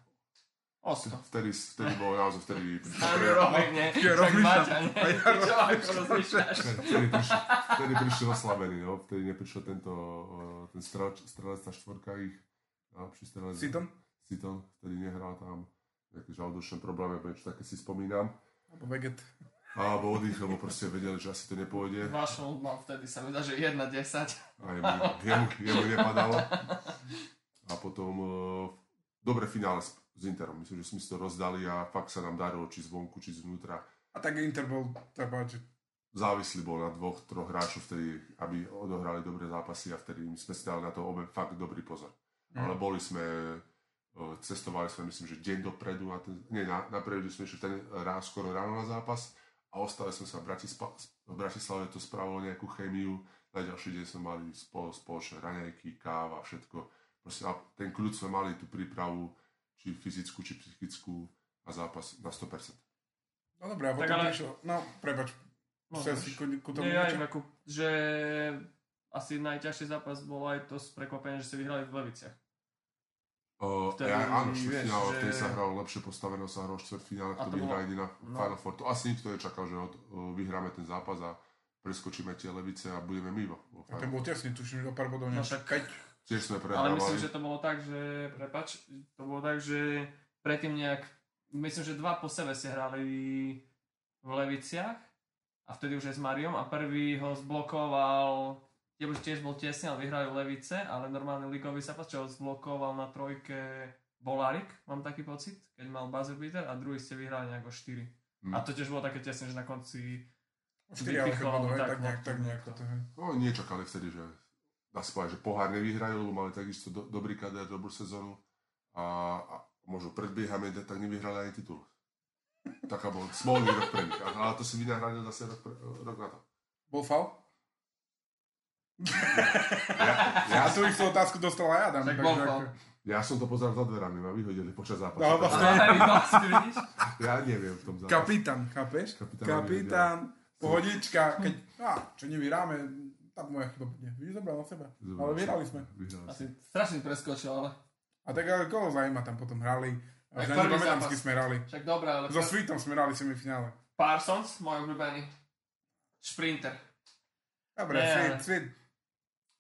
O 100. Vtedy, vtedy bolo naozaj, vtedy pre, Romek, nie. Ja Však rozmýšľam. Maťa, nie. A ja Čo ako rozmýšľam. rozmýšľaš? vtedy, prišiel, oslabený, no. Vtedy neprišiel tento, ten strelec, tá štvorka ich, najlepší strelec. Siton? Siton, vtedy nehral tam nejaké žalúdočné problémy, niečo také si spomínam. Alebo Veget. Alebo oddychol, lebo proste vedeli, že asi to nepôjde. Vašom mal vtedy sa mi dá, že 1-10. A jemu, jemu, jemu nepadalo. A potom uh, dobré finále s, s Interom. Myslím, že sme si to rozdali a fakt sa nám darilo, či zvonku, či zvnútra. A tak Inter bol, tak povedať, že Závislý bol na dvoch, troch hráčov vtedy, aby odohrali dobré zápasy a vtedy my sme si dali na to obe fakt dobrý pozor. Mm. Ale boli sme, uh, cestovali sme myslím, že deň dopredu, na ten, nie, na, napredu sme išli ten raz skoro ráno na zápas a ostali sme sa v, Bratispa, v Bratislave, to spravilo nejakú chémiu, na ďalší deň sme mali spolo, spoločné raňajky, káva, všetko. Proste a ten kľud sme mali tú prípravu, či fyzickú, či psychickú a zápas na 100%. No dobré, a Tak potom ale- prišlo, no si ku, ku tomu Nie, ja že asi najťažší zápas bol aj to prekvapenie, že ste vyhrali v Leviciach. Uh, Vtedy, ja, áno, štvrtfinále, že- vtedy sa hral lepšie postaveno, sa hral štvrtfinále, A kto to vyhrá bolo- na no. Final Four. To asi nikto nečakal, že od, uh, vyhráme ten zápas a preskočíme tie levice a budeme mimo. vo A Final to bol tesný, tuším, že o pár bodov No Keď, Tiež sme Ale prehrávali. myslím, že to bolo tak, že, prepač, to bolo tak, že predtým nejak, myslím, že dva po sebe ste hrali v Leviciach a vtedy už aj s Mariom a prvý ho zblokoval, tiež, tiež bol tesný, ale vyhrali Levice, ale normálny ligový zápas, čo ho zblokoval na trojke Bolarik, mám taký pocit, keď mal buzzer beater a druhý ste vyhrali nejako 4. Hm. A to tiež bolo také tesné, že na konci 4 ale keď vypichol, tak tak nejak, tak nejak to. No, nečakali vtedy, že dá sa povedať, že pohár nevyhrajú, lebo mali takisto do, dobrý kader, dobrú sezónu a, a možno predbiehame, tak nevyhrali ani titul. Taká bol smolný rok pre nich, ale to si vynahrali zase rok, pre, rok na to. Bol faul? Ja, ja, tú istú otázku dostal aj Adam. Však takže ako- ja som to pozeral za dverami, ma vyhodili počas zápasu. No, vlastne. Ja neviem v tom zápase. Kapitán, chápeš? Kapitán Kapitán, pohodička, keď, á, čo nevyhráme, tak moja chyba bude. Vidíš, zobral na seba. Ale vyhrali sme. Vyhrali Asi strašne preskočil, ale A tak ale koho zaujíma, tam potom hrali. A Tak prvý nepamätám, s kým sme hrali. však dobré, ale So Sweetom sme hrali semifinále. Parsons, môj obľúbený. Šprinter. Dobre. Sweet, Sweet.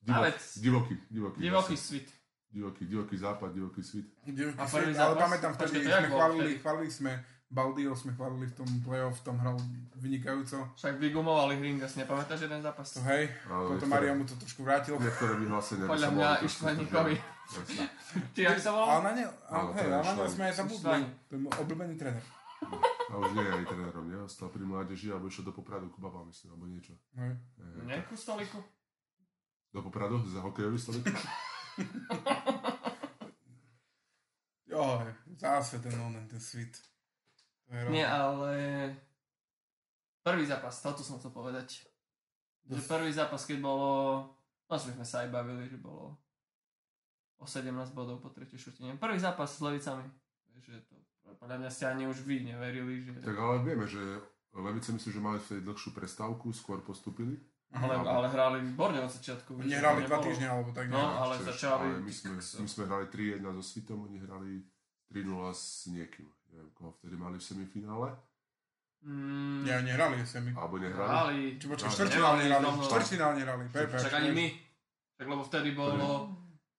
Divoký, divoký, divoký. Divoký svit. Divoký, divoký západ, divoký svit. Divoký A Sweet, ale pamätám vtedy, sme chválili, chválili sme Baldio sme chválili v tom playoff, tam hral vynikajúco. Však vygumovali Hringas, nepamätáš jeden zápas? To hej, Ale potom Maria mu to trošku vrátil. Niektoré vyhlásenia Podľa mňa. Jasne. Ty, jak sa volal? Ale na ne, ale, hej, ale na ne sme aj zabudli. To je môj obľúbený tréner. A už nie je ani trénerom, nie? Ostal pri mládeži alebo išiel do Popradu babám, myslím, alebo niečo. Eh, ku stoliku? Do Popradu za hokejový stolik? Jo, zase ten onen, ten je Nie, ale... Prvý zápas, toto som chcel povedať. Že prvý zápas, keď bolo... No, že sme sa aj bavili, že bolo o 17 bodov po tretej štvrtine. Prvý zápas s Levicami. Že to, podľa mňa ste ani už vy neverili, že... tak ale vieme, že Levice myslím, že mali vtedy dlhšiu prestávku, skôr postupili. Ale, ale hrali výborne od začiatku. Nehrali to dva týždne alebo tak No, nejak. ale Čiže- začali... Ale my sme, my sme hrali 3-1 so Svitom, oni hrali 3-0 s niekým. Neviem, koho vtedy mali v semifinále. Mm, Nie, nehrali semi. Alebo nehrali. hrali. Či počkaj, Ale štvrťfinál nehrali. Štvrťfinál nehrali. Však ani my. Tak lebo vtedy bolo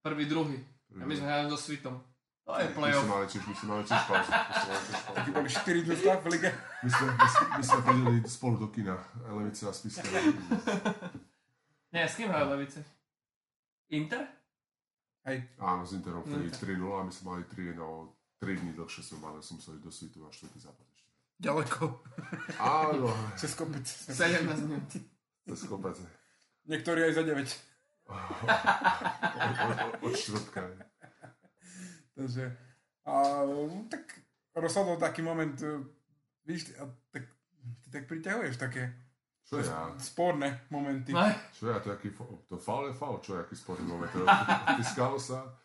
prvý, druhý. A my sme hrali so Svitom. To je playoff. my sme mali tiež. My sme mali tiež pauzu. Takí boli 4 dňu v lige. My sme, my, sme, my sme chodili spolu do kina, Levice a Spiska. Nie, s kým hrali Levice? Inter? Hej, Áno, s Interom vtedy Inter. 3-0 a my sme mali 3 no 3 dní dlhšie sme mali, som museli do svitu na štvrtý zápas ešte. ďaleko. Áno, Cez kopec. 17 minút. cez kopec. Niektorí aj za 9. Od, od, od čtvrtka. Takže, a, tak rozhodol taký moment, e, víš, a, tak, ty tak priťahuješ také Čo ja? sporné momenty. No, Čo ja? To, jaký, to faul je faul, čo je aký sporný moment? To, Tiskalo sa? Čo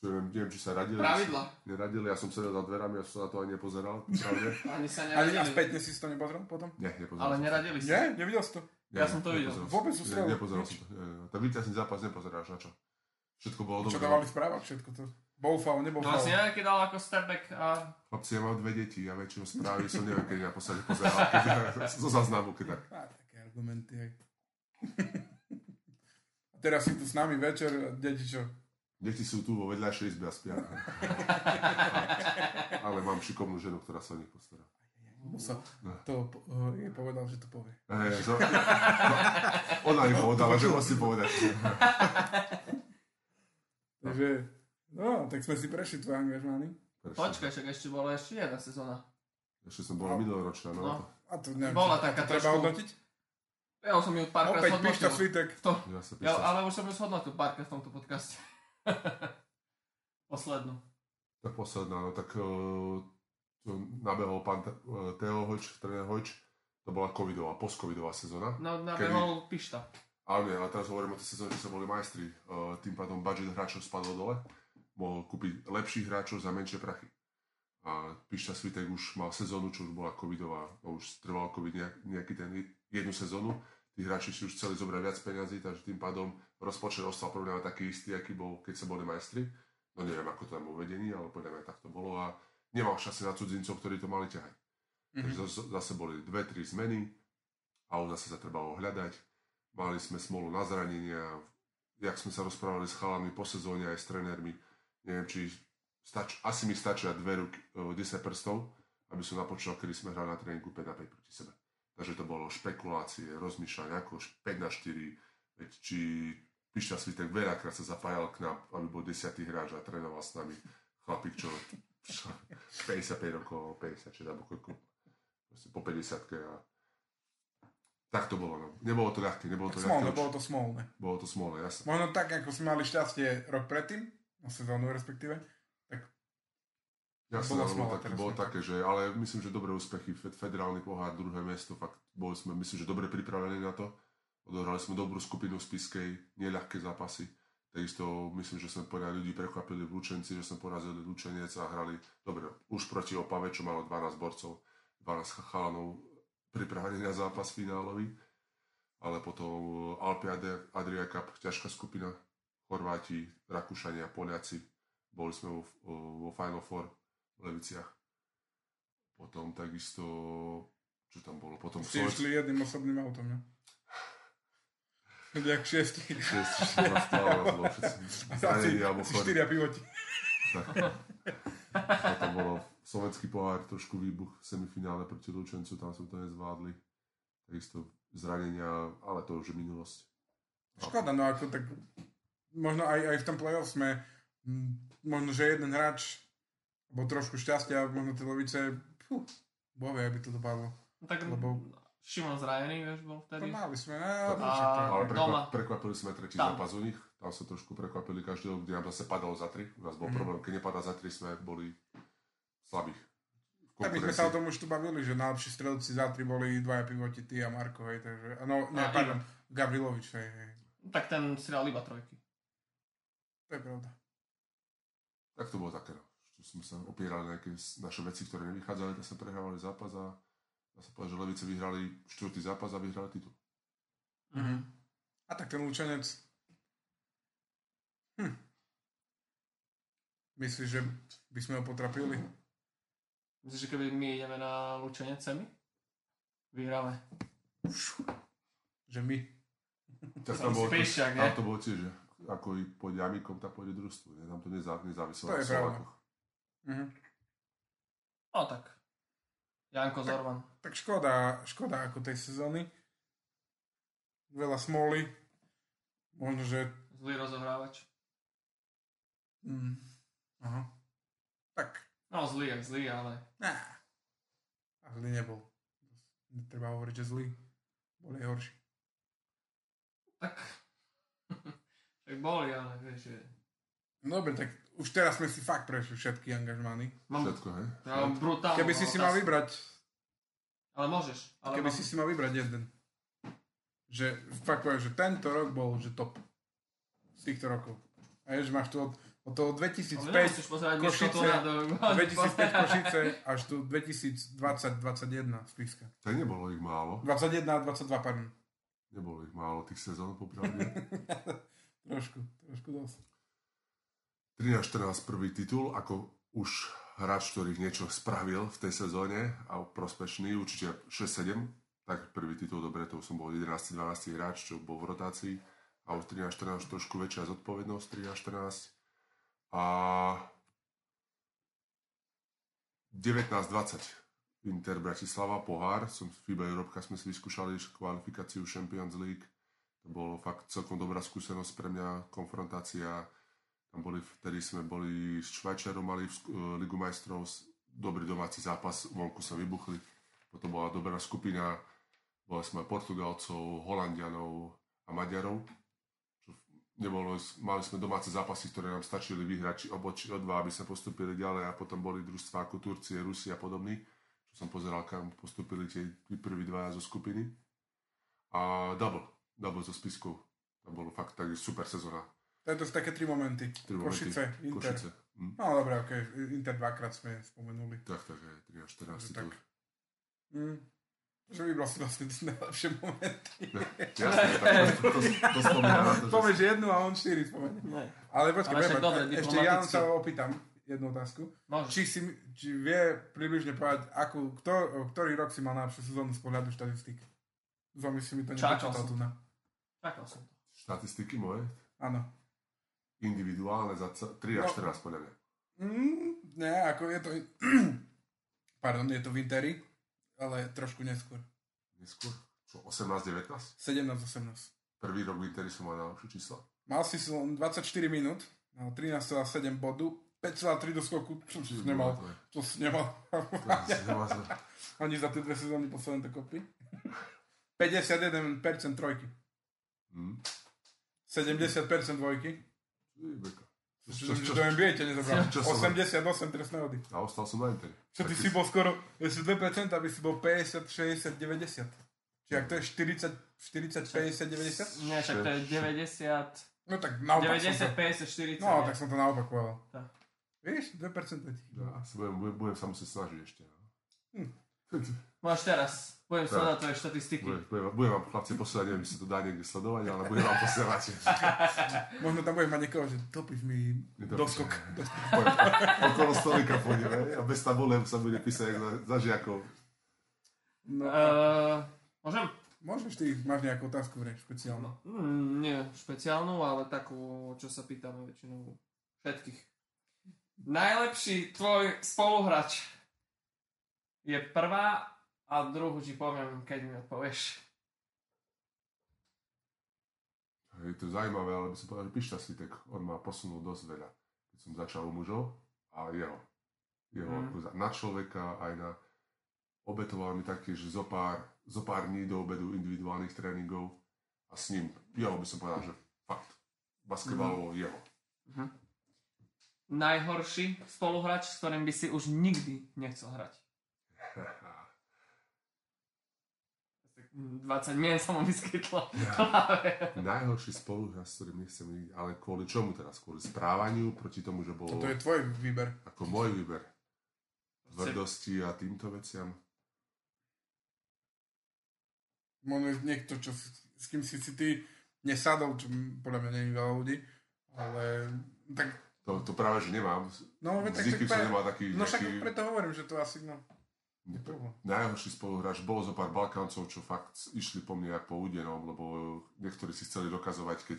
čo neviem, neviem, či sa radili. Pravidla. Neradili, ja som sedel za dverami, ja som sa na to ani nepozeral, pravde. Ani sa Ani a neradili. spätne si si to nepozrel potom? Nie, nepozeral Ale som neradili si. Nie? Nevidel si to? Nie, Ja som to videl. nepozeral som. Vôbec Nie, sústrel. Nepozeral som to. Ten víťazný zápas nepozeráš, na čo? Všetko bolo Čo dobré. dávali v správach všetko to? Bol faul, nebol No faul. vlastne neviem, keď dal ako stepback a Chlapci, ja mám dve deti, ja väčšinou správy som neviem, keď naposledy pozeral, keď zo záznamu, keď tak. Á, také argumenty, hej. A teraz si tu s nami večer, a deti čo? Deti sú tu vo vedľajšej izbe a spia. Ale mám šikovnú ženu, ktorá sa o nich postará. Musa, No. to uh, je povedal, že to povie. Hej, zo... no, ona mi povedala, že musím povedať. Takže, no, tak sme si prešli tvoj angažmány. počkaj, však ešte bola ešte jedna sezóna. Ešte som bola minuloročná, no. No. A to neviem, Bola taká to treba hodnotiť? Ja som ju párkrát Opäť píšta zhodnotil. svitek. To, Ja sa ja, písam. ale už som ju zhodnotil párkrát v tomto podcaste. Poslednú. Tak posledná, no tak uh, nabehol pán Te- uh, Teo Hoč, tréner Hoč, to bola covidová, post-covidová sezóna. No, nabehol Pišta. Ale nie, ale teraz hovorím o tej sezóne, že sa boli majstri. Uh, tým pádom budget hráčov spadol dole. Mohol kúpiť lepších hráčov za menšie prachy. A Pišta Svitek už mal sezónu, čo už bola covidová. No už trval covid nejak, nejaký ten jednu sezónu. Tí hráči si už chceli zobrať viac peniazy, takže tým pádom rozpočet ostal podľa mňa taký istý, aký bol, keď sa boli majstri. No neviem, ako to tam vo vedení, ale podľa mňa tak to bolo. A nemal šase na cudzincov, ktorí to mali ťahať. Takže Mhm. zase, boli dve, tri zmeny a už zase sa trebalo hľadať. Mali sme smolu na zranenia, jak sme sa rozprávali s chalami po sezóne aj s trénermi. Neviem, či stač, asi mi stačia dve ruky, e, 10 prstov, aby som napočítal, kedy sme hrali na tréningu 5 na 5 proti sebe. Takže to bolo špekulácie, rozmýšľanie, ako 5 na 4, veď či Pišťa Svitek veľakrát sa zapájal k nám, aby bol 10 hráč a trénoval s nami chlapík, čo, čo 55 rokov, 56 alebo koľko, proste po 50 a tak to bolo, no. Nebolo to ľahké, nebolo to Smolné, ľahké. bolo to smolné. Bolo to smolné, jasné. Možno tak, ako sme mali šťastie rok predtým, sezónu respektíve. Jasné, Bolo ale smola tak, bolo také, že, ale myslím, že dobré úspechy, Fed- federálny pohár, druhé miesto, fakt boli sme, myslím, že dobre pripravení na to. Odohrali sme dobrú skupinu v Spiskej, neľahké zápasy. Takisto myslím, že sme podľa ľudí prekvapili v Lučenci, že sme porazili Lučenec a hrali dobre, už proti Opave, čo malo 12 borcov, 12 chalanov pripravených na zápas finálový. Ale potom Alpe Adria Cup, ťažká skupina, Chorváti, Rakúšania, Poliaci. Boli sme vo, vo Final Four v Leviciach. Potom takisto, čo tam bolo? Potom Ste Slovensk- išli jedným osobným autom, ne? Jak šiesti. 6, 14 alebo bolo všetci zranení alebo Asi chorí. štyria pivoti. Tak. Potom bolo slovenský pohár, trošku výbuch v semifinále proti Lučencu, tam sme to nezvládli. Takisto zranenia, ale to už je minulosť. Škoda, no ako tak možno aj, aj v tom play-off sme mm, možno, že jeden hráč bol trošku šťastia, možno tie lovice, fú, bove, aby to dopadlo. No tak Lebo- Šimon zranený, vieš, bol To vtedy. mali sme, A- no, to- Ale prekvap, prekvapili sme tretí Tam. zápas u nich, tam sa trošku prekvapili každého, kde nám zase padalo za tri. U nás bol Mhm. problém, keď nepadá za tri, sme boli slabí. Tak my sme sa o tom už tu bavili, že najlepší strelci za tri boli dvaja pivoti, ty a Marko, hej, takže, no, ne, A pardon, Gavrilovič, hej, hej, Tak ten si dal iba trojky. To je pravda. Tak to bolo také, no. Že sme sa opierali na nejaké naše veci, ktoré nevychádzali, tak sme prehrávali zápas a dá sa povedať, že Levice vyhrali štvrtý zápas a vyhrali titul. Mhm. A tak ten Lučenec, hm. Myslíš, že by sme ho potrapili? Myslíš, že keby my ideme na Lučenec semi? Vyhráme. Že my. Tak Som bolo, spíšťak, tam ne? to bolo tiež, že ako i pôjde Amikom, tak pôjde družstvu. Ne? Tam to nezá, nezáviselo To na je pravda. Slovákoch. Mhm. No tak. Janko Zorman. Tak škoda, škoda ako tej sezóny. Veľa smoly. Možno, že... Zlý rozohrávač. Mm, aha. Tak, No zlý, jak zlý, ale... Á. A zlý nebol. Netreba hovoriť, že zlý. Bol aj horší. Tak... tak boli, ale vieš, že... No dobre, tak už teraz sme si fakt prešli všetky angažmány. Mám, Všetko, hej? ja mám brutálnu Keby si si mal vybrať, Ale môžeš. Ale keby mám... si si mal vybrať jeden. Že fakt poviem, že tento rok bol, že top. Z týchto rokov. A je, že máš tu od Od toho Ale 2005, nemusíš pozerať Košice, do... 2005 Košice až tu 2020-2021 Spiska. Tak nebolo ich málo. 21 a 22, pardon. Nebolo ich málo tých sezón, popravde. trošku, trošku dosť. 13-14 prvý titul, ako už hráč, ktorý niečo spravil v tej sezóne a prospešný, určite 6-7, tak prvý titul, dobre, to som bol 11-12 hráč, čo bol v rotácii. A už 13-14 trošku väčšia zodpovednosť, 13-14 a 19-20 Inter Bratislava, pohár, som FIBA Európka sme si vyskúšali kvalifikáciu Champions League, to bolo fakt celkom dobrá skúsenosť pre mňa, konfrontácia tam boli, vtedy sme boli s Švajčiarom, mali v uh, Ligu majstrov dobrý domáci zápas, vonku sa vybuchli. Potom bola dobrá skupina, boli sme Portugalcov, Holandianov a Maďarov. Nebolo, mali sme domáce zápasy, ktoré nám stačili vyhrať či obo, či o dva, aby sme postupili ďalej a potom boli družstva ako Turcie, Rusi a podobní. Čo som pozeral, kam postupili tie prví dvaja zo skupiny. A double, double zo spiskov. To bolo fakt tak super sezóna to je dosť také tri momenty. Tri momenty. Košice, Inter. Košice. Hm. No dobre, ok. Inter dvakrát sme spomenuli. Tak, tak, aj 3 až 14 tak. Mm. Že vybral si vlastne najlepšie momenty. Jasne, tak to, to, to spomínam na to, že... Povieš jednu a on štyri spomenie. Ne. Ale počkaj, Ale dobre, ešte ja sa opýtam jednu otázku. Môžeš. Či, si, či vie približne povedať, akú, kto, ktorý rok si mal najlepšiu sezónu z pohľadu štatistik? Zomi si mi to nepočítal tu na. Čakal som to. Štatistiky moje, Áno. individuálne za c- 3 až No. 14 podľa mňa. Mm, nie, ako je to... Pardon, je to v Interi, ale trošku neskôr. Neskôr, čo 18-19? 17-18. Prvý rok v Interi som mal najlepšie čísla. Mal si len 24 minút, mal 13,7 bodu, 5,3 do skoku, čo si nemal. To si nemal. Ani za tie dve sezóny posledné to kopy. 51% trojky. Hm. 70% dvojky. Ty, beka. Čo, Čo- čo, čo- NBA ťa nezabral. čo som- 88 trestné hody. A ostal som na Interi. Čo ty Tak si bol skoro, ešte 2%, aby si bol 50, 60, 90. Čiže ak to je 40, 40, 50, 90? Nie, však to je 90... No tak naopak 90, som to, 50, 40. No, tak som to naopak povedal. Tak. Vieš, 2% ti. Ja sa budem, budem, budem sa musieť snažiť ešte. No. Hm. Máš teraz. Budem sledovať tvoje štatistiky. Budem, budem, budem vám chlapci posielať, neviem, či sa to dá niekde sledovať, ale budem vám posielať. Možno tam budeš mať niekoho, že topíš mi doskok. Okolo stolika pôjdeme a bez tabule sa bude písať za, za žiakov. No, Uh, môžem? môžeš ty, máš nejakú otázku vrej, špeciálnu. Mm, nie špeciálnu, ale takú, čo sa pýtame väčšinou všetkých. Najlepší tvoj spoluhráč je prvá a druhú ti poviem, keď mi odpovieš. Je to zaujímavé, ale by som povedal, že Pišta Svitek, on ma posunul dosť veľa. Keď som začal u mužov a jeho. Jeho Mm. mm. na človeka aj na obetoval mi taktiež zo pár, zo pár dní do obedu individuálnych tréningov a s ním, jeho by som povedal, že fakt, basketbalovo Mm. jeho. Najhorší spoluhráč, s ktorým by si už nikdy nechcel hrať. 20 mien sa mu vyskytlo. Najhorší spoluhráč, s ktorým nechcem ísť, ale kvôli čomu teraz? Kvôli správaniu, proti tomu, že bol Toto je tvoj výber. ako môj výber. Tvrdosti a týmto veciam. Možno niekto, čo, s- kým si, si ty nesadol, čo podľa mňa je veľa ľudí. Ale tak, To, to práve, že nemám. no, veď tak, tak, som nemal taký, no však nejaký preto hovorím, že to asi, no. Najhorší spoluhráč. Bolo zo pár Balkáncov, čo fakt išli po mne jak po údenom, lebo niektorí si chceli dokazovať, keď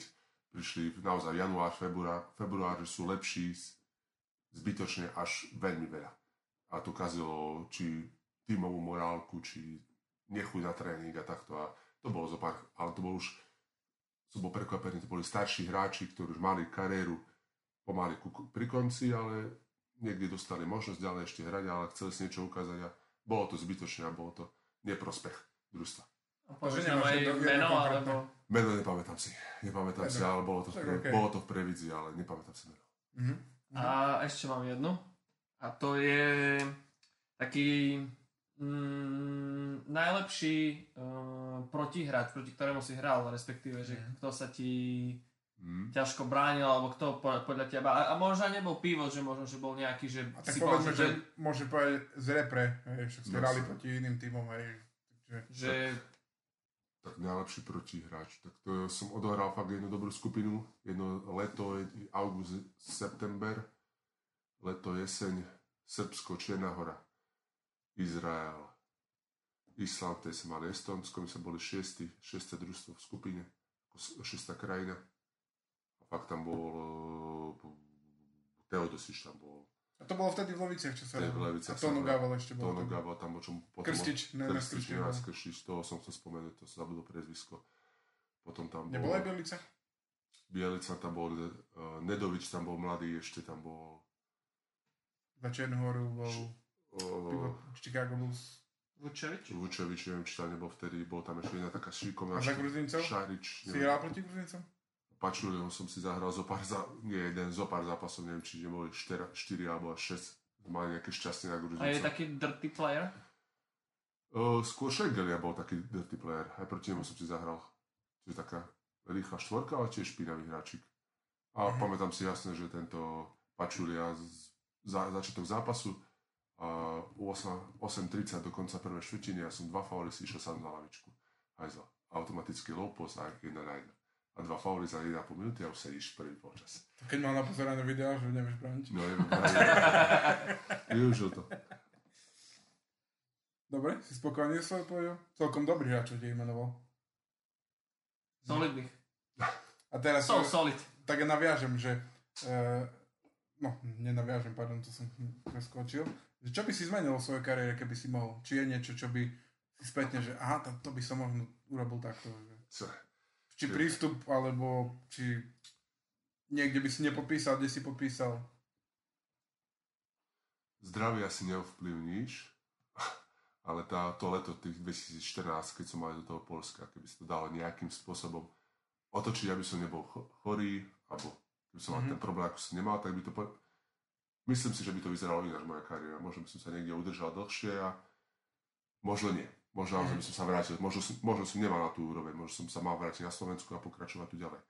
prišli naozaj január, február, február, že sú lepší zbytočne až veľmi veľa. A to kazilo či tímovú morálku, či nechuť na tréning a takto. A to bolo zo pár, ale to bol už, som bol prekvapený, to boli starší hráči, ktorí už mali kariéru pomaly pri konci, ale niekde dostali možnosť ďalej ešte hrať, ale chceli si niečo ukázať a bolo to zbytočné a bolo to neprospech družstva. A Takže aj meno, alebo... Meno nepamätám si. Nepamätám si, ale bolo to, v, pre, okej. bolo to v previdzi, ale nepamätám si meno. Mhm. A ešte mám jednu. A to je taký mm, najlepší uh, protihráč, proti ktorému si hral, respektíve, že Mhm. kto sa ti Mm. ťažko bránil, alebo kto po- podľa teba. A, a možno aj nebol pivo, že možno, že bol nejaký, že A tak si povedzme, povedal, že môže povedať z repre, hej, však ste No, hrali proti iným týmom, hej. Takže, že Tak najlepší protihráč. Tak to som odohral fakt jednu dobrú skupinu. Jedno leto, august, september. Leto, jeseň, Srbsko, Čierna hora, Izrael, Island, tej sme mali Estonsko, my sme boli šiesti, šiesté družstvo v skupine, ako s- šiesta krajina. A fakt tam bol eh, Teodosiš tam bol, a to bolo vtedy v Loviciach, čo sa. Leviciach A sa hralo. Gavel ešte bol. Tam. Gabo tam bol, čo potom... Krstič, ne, Krstič, ne. Krstič, toho som chcel spomenúť, to som zabudol priezvisko. Potom tam bol... aj Bielica? Bielica tam bol, uh, Nedovič tam bol mladý, ešte tam bol Za Čiernu horu bol uh, Chicago Bulls. Vučevič? Vučevič, neviem, či tam nebol vtedy, bol tam ešte jedna taká šikovná A za Gruzincov? Šarič, Si hral proti Gruzincom? Pačuliom som si zahral zo pár, za, nie jeden, zo pár zápasov, neviem, či neboli 4, 4 alebo až 6, mali nejaké šťastie na A je taký dirty player? Uh, skôr Schengelia bol taký dirty player, aj proti nemu som si zahral. Čiže taká rýchla štvorka, ale tiež špinavý hráčik. A Mhm. pamätám si jasne, že tento Pačulia z, za, začiatok zápasu a 8 8.30 do konca prvej štvrtiny, ja som dva fauly si išiel sám na lavičku. Hajzla. Automaticky low post a jedna na jedna. A dva fauly za 1,5 minúty a už sedíš prvý polčas. To keď mal napozerané videá, že nevieš brániť. No neviem, využil to. Dobre, si spokojný s svojou? Celkom dobrý hráč, čo ti imenoval. Solidných. A teraz So solid. tak ja naviažem, že uh, no, nenaviažem, pardon, to som preskočil. Čo by si zmenil v svojej kariére, keby si mohol? Či je niečo, čo by si spätne, že aha, to, to by som možno urobil takto. Že, Co? Či prístup, alebo či niekde by si nepodpísal, kde si podpísal. Zdravie asi neovplyvníš, ale tá, to leto tých 2014, keď som mal do toho Polska, keby si to dalo nejakým spôsobom otočiť, aby som nebol cho- chorý, alebo keby som mal Mhm. ten problém, ako som nemal, tak by to... Po... Myslím si, že by to vyzeralo ináč moja kariéra. Možno by som sa niekde udržal dlhšie a možno nie. Možno Mhm. mm. by som sa vrátil, možno možno som nemal na tú úroveň, možno som sa mal vrátiť na Slovensku a pokračovať tu ďalej.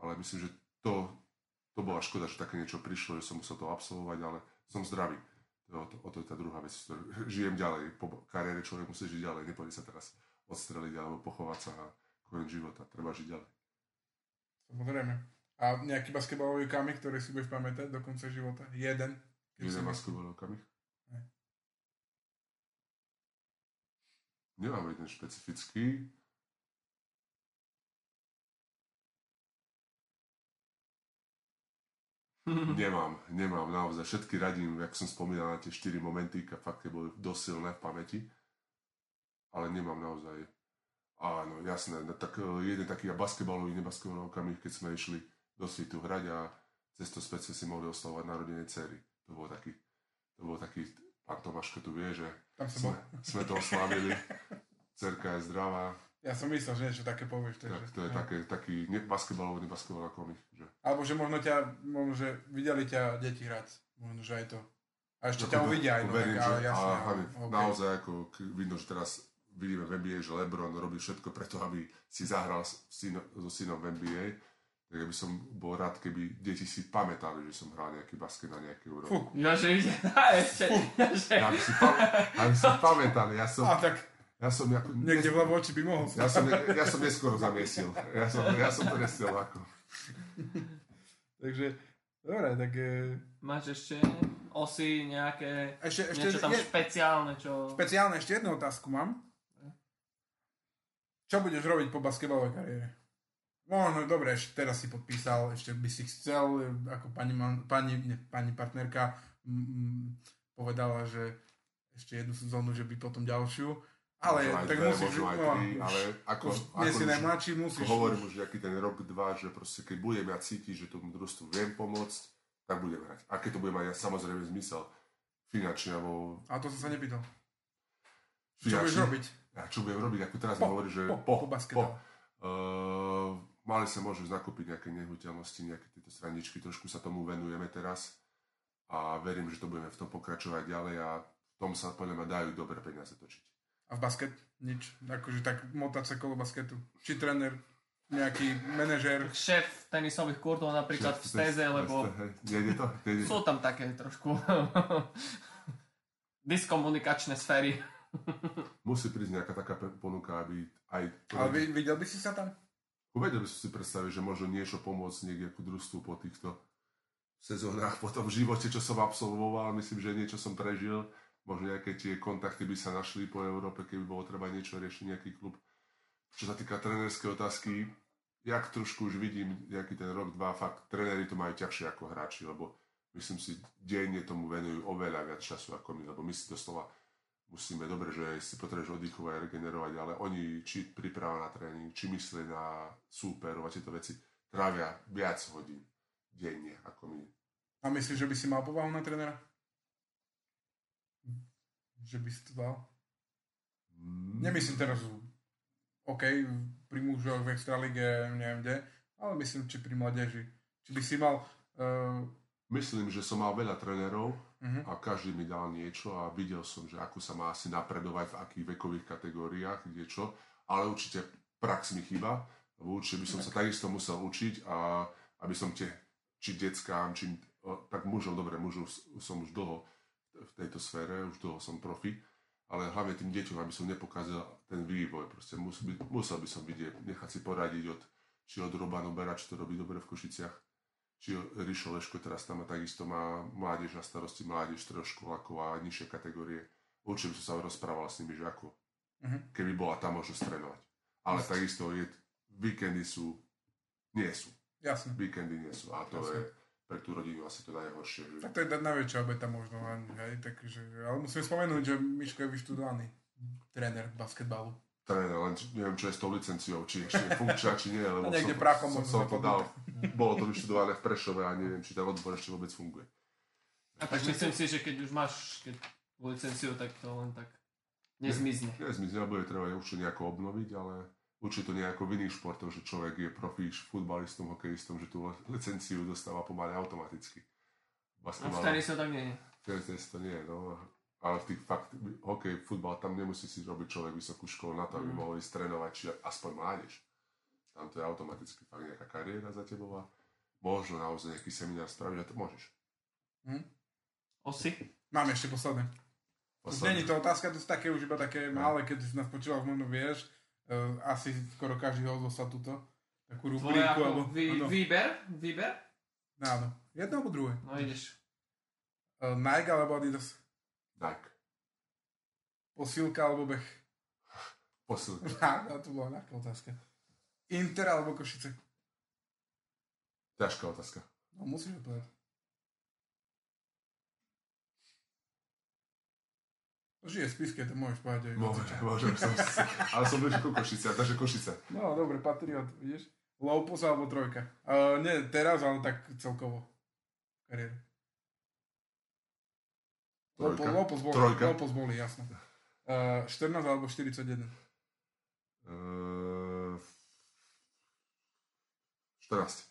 Ale myslím, že to, to bola škoda, že také niečo prišlo, že som musel to absolvovať, ale som zdravý. To, to, o to je tá druhá vec, ktorú žijem ďalej. Po kariére človek musí žiť ďalej, nepôjde sa teraz odstreliť alebo pochovať sa a koniec života. Treba žiť ďalej. Samozrejme. A nejaký basketbalový kamik, ktorý si budeš pamätať do konca života? Jeden. Jeden basketbalový kamich? Ne. Nemám jeden špecifický. Nemám, nemám, naozaj. Všetky radím, jak som spomínal na tie 4 momenty, a fakt tie boli dosť silné v pamäti. Ale nemám naozaj. Áno, jasné, no, tak eh, jeden taký basketbalový, nebasketbalový okamih, keď sme išli do svitu hrať a cez to späť sme si mohli oslavovať narodenie cery. To bol taký, to bol taký, pán Tomáško tu vie, že Tam som sme, bol. sme to oslavili. Cerka je zdravá, Ja som myslel, že niečo také povieš. tak to je také, taký ne, basketbalový, nebasketbalový komik. Že Alebo že možno ťa, možno, že videli ťa deti hrať. Možno, že aj to. A ešte ťa Ako to- uvidia aj, no, verím, tak, že, jasne. a hlavne okay. naozaj ako vidno, že teraz vidíme v NBA, že LeBron robí všetko preto, aby si zahral s syno, so synom v NBA. Tak ja by som bol rád, keby deti si pamätali, že som hral nejaký basket na nejaký úrovni. Fú. Ja, že ide. ešte. Ja. Aby si, pa, aby si pamätali, ja som, A tak ja som, ako, niekde v oči by mohol. ja som, ja som neskoro zamiesil. Ja som, ja som to nestiel ako. Takže, dobre, tak e, Máš ešte osy, nejaké... ešte, ešte niečo tam je, špeciálne, čo... špeciálne ešte jednu otázku mám. Čo budeš robiť po basketbalovej kariére? Možno, dobre, ešte teraz si podpísal, ešte by si chcel, e, ako pani, man, pani, ne, pani partnerka mm, povedala, že ešte jednu sezónu, že by potom ďalšiu. Ale Možno tak dve, musíš... možno aj no, tri, ale ako, už ako nie si najmladší, musíš... Hovorím už nejaký ten rok, dva, že proste keď budem ja cítiť, že tomu družstvu viem pomôcť, tak budem hrať. A keď to bude mať ja, samozrejme zmysel finančne, alebo A to som sa nepýtal. Čo budeš finančne. robiť? Ja, čo budem robiť, ako teraz Po, mi hovorí, že po, po, po basketbale. Uh, mali sa možnosť nakúpiť nejaké nehnuteľnosti, nejaké tieto straničky, trošku sa tomu venujeme teraz a verím, že to budeme v tom pokračovať ďalej a v tom sa podľa mňa dajú dobré peniaze točiť. A v basket? Nič. Akože tak motať sa kolo basketu. Či tréner? nejaký manažér. Šéf tenisových kurtov napríklad v stéze, lebo Nejde to? Nejde to? sú tam také trošku diskomunikačné sféry. Musí prísť nejaká taká ponuka, aby aj... Ale vid- videl by si sa tam? Uvedel by som si predstaviť, že možno niečo pomôcť niekde ako družstvu po týchto sezónach, po tom živote, čo som absolvoval. Myslím, že niečo som prežil. Možno nejaké tie kontakty by sa našli po Európe, keby bolo treba niečo riešiť, nejaký klub. Čo sa týka trénerskej otázky, jak trošku už vidím, nejaký ten rok, dva, fakt tréneri to majú ťažšie ako hráči, lebo myslím si, denne tomu venujú oveľa viac času ako my, lebo my si doslova musíme, dobre, že si potrebuješ oddychovať a regenerovať, ale oni či priprava na tréning, či myslia na súperov a tieto veci, trávia viac hodín denne ako my. A myslíš, že by si mal povahu na trénera? Že by si to dal? Mm. Nemyslím teraz, OK, pri mužoch v Extralige, neviem kde, ale myslím, či pri mladeži. Či by si mal... Uh, Myslím, že som mal veľa trénerov uh-huh. a každý mi dal niečo a videl som, že ako sa má asi napredovať v akých vekových kategóriách, kde čo, ale určite prax mi chýba, určite by som sa takisto musel učiť a aby som tie, či deckám, či tak mužom, dobre, mužov som už dlho v tejto sfére, už dlho som profi, ale hlavne tým deťom, aby som nepokázal ten vývoj, proste musel by, musel by som vidieť, nechať si poradiť od, či od Robanu Bera, čo to robí dobre v Košiciach, či Rišo Leško teraz tam takisto má mládež na starosti, mládež stredoškolákov a nižšie kategórie. Určite by som sa rozprával s nimi, že ako, Mhm. keby bola tam možnosť trénovať. Ale takisto je, víkendy sú, nie sú. Jasne. Víkendy nie sú. A to Jasne. je pre tú rodinu asi to najhoršie. Že... Tak to je najväčšia obeta možno. Hej, takže, ale musím spomenúť, že Miško je vyštudovaný tréner basketbalu. Tréner, len neviem, čo je s tou licenciou, či ešte je funkčná, či nie, lebo A niekde som, prachom som, som to dal. Bolo to vyštudované v Prešove a neviem, či ten odbor ešte vôbec funguje. A tak myslím si, že keď už máš keď licenciu, tak to len tak nezmizne. Nezmizne, alebo je treba určite nejako obnoviť, ale určite to nie je ako v iných športoch, že človek je profi futbalistom, hokejistom, že tú licenciu dostáva pomaly automaticky. No v Basketbal, tenise to tak nie je. tenis to nie, no. Ale v tých fakt, hokej, futbal, tam nemusí si robiť človek vysokú školu na to, aby Mm. mohol ísť trénovať, či aspoň mládež. Tam to je automaticky fakt nejaká kariéra za tebou a možno naozaj nejaký seminár spraviť a to môžeš. Osi? Mám ešte posledné. Už Posledný. není to otázka, to sú také už iba také malé, keď si nás počúval, možno vieš, uh, asi skoro každý ho dostal túto, takú rubriku, alebo... vý, áno, výber? Výber? áno, jedno alebo druhé. No ideš. Uh, Nike alebo Adidas? Nike. Posilka alebo beh? Posilky. Á, to bola nejaká otázka. Inter alebo Košice? Ťažká otázka. No musíš odpovedať. Žije v spiske, to môžeš povedať. aj Môžem, môžem som si, ale som bližšie ku Košice, takže Košice. No, dobre, Patriot, vidíš? Lopus alebo trojka? Uh, nie teraz, ale tak celkovo. Kariéru. Lopus, Trojka. Lopus boli, Trojka. Lopus boli, jasné. Uh, 14 alebo 41? Uh, 14.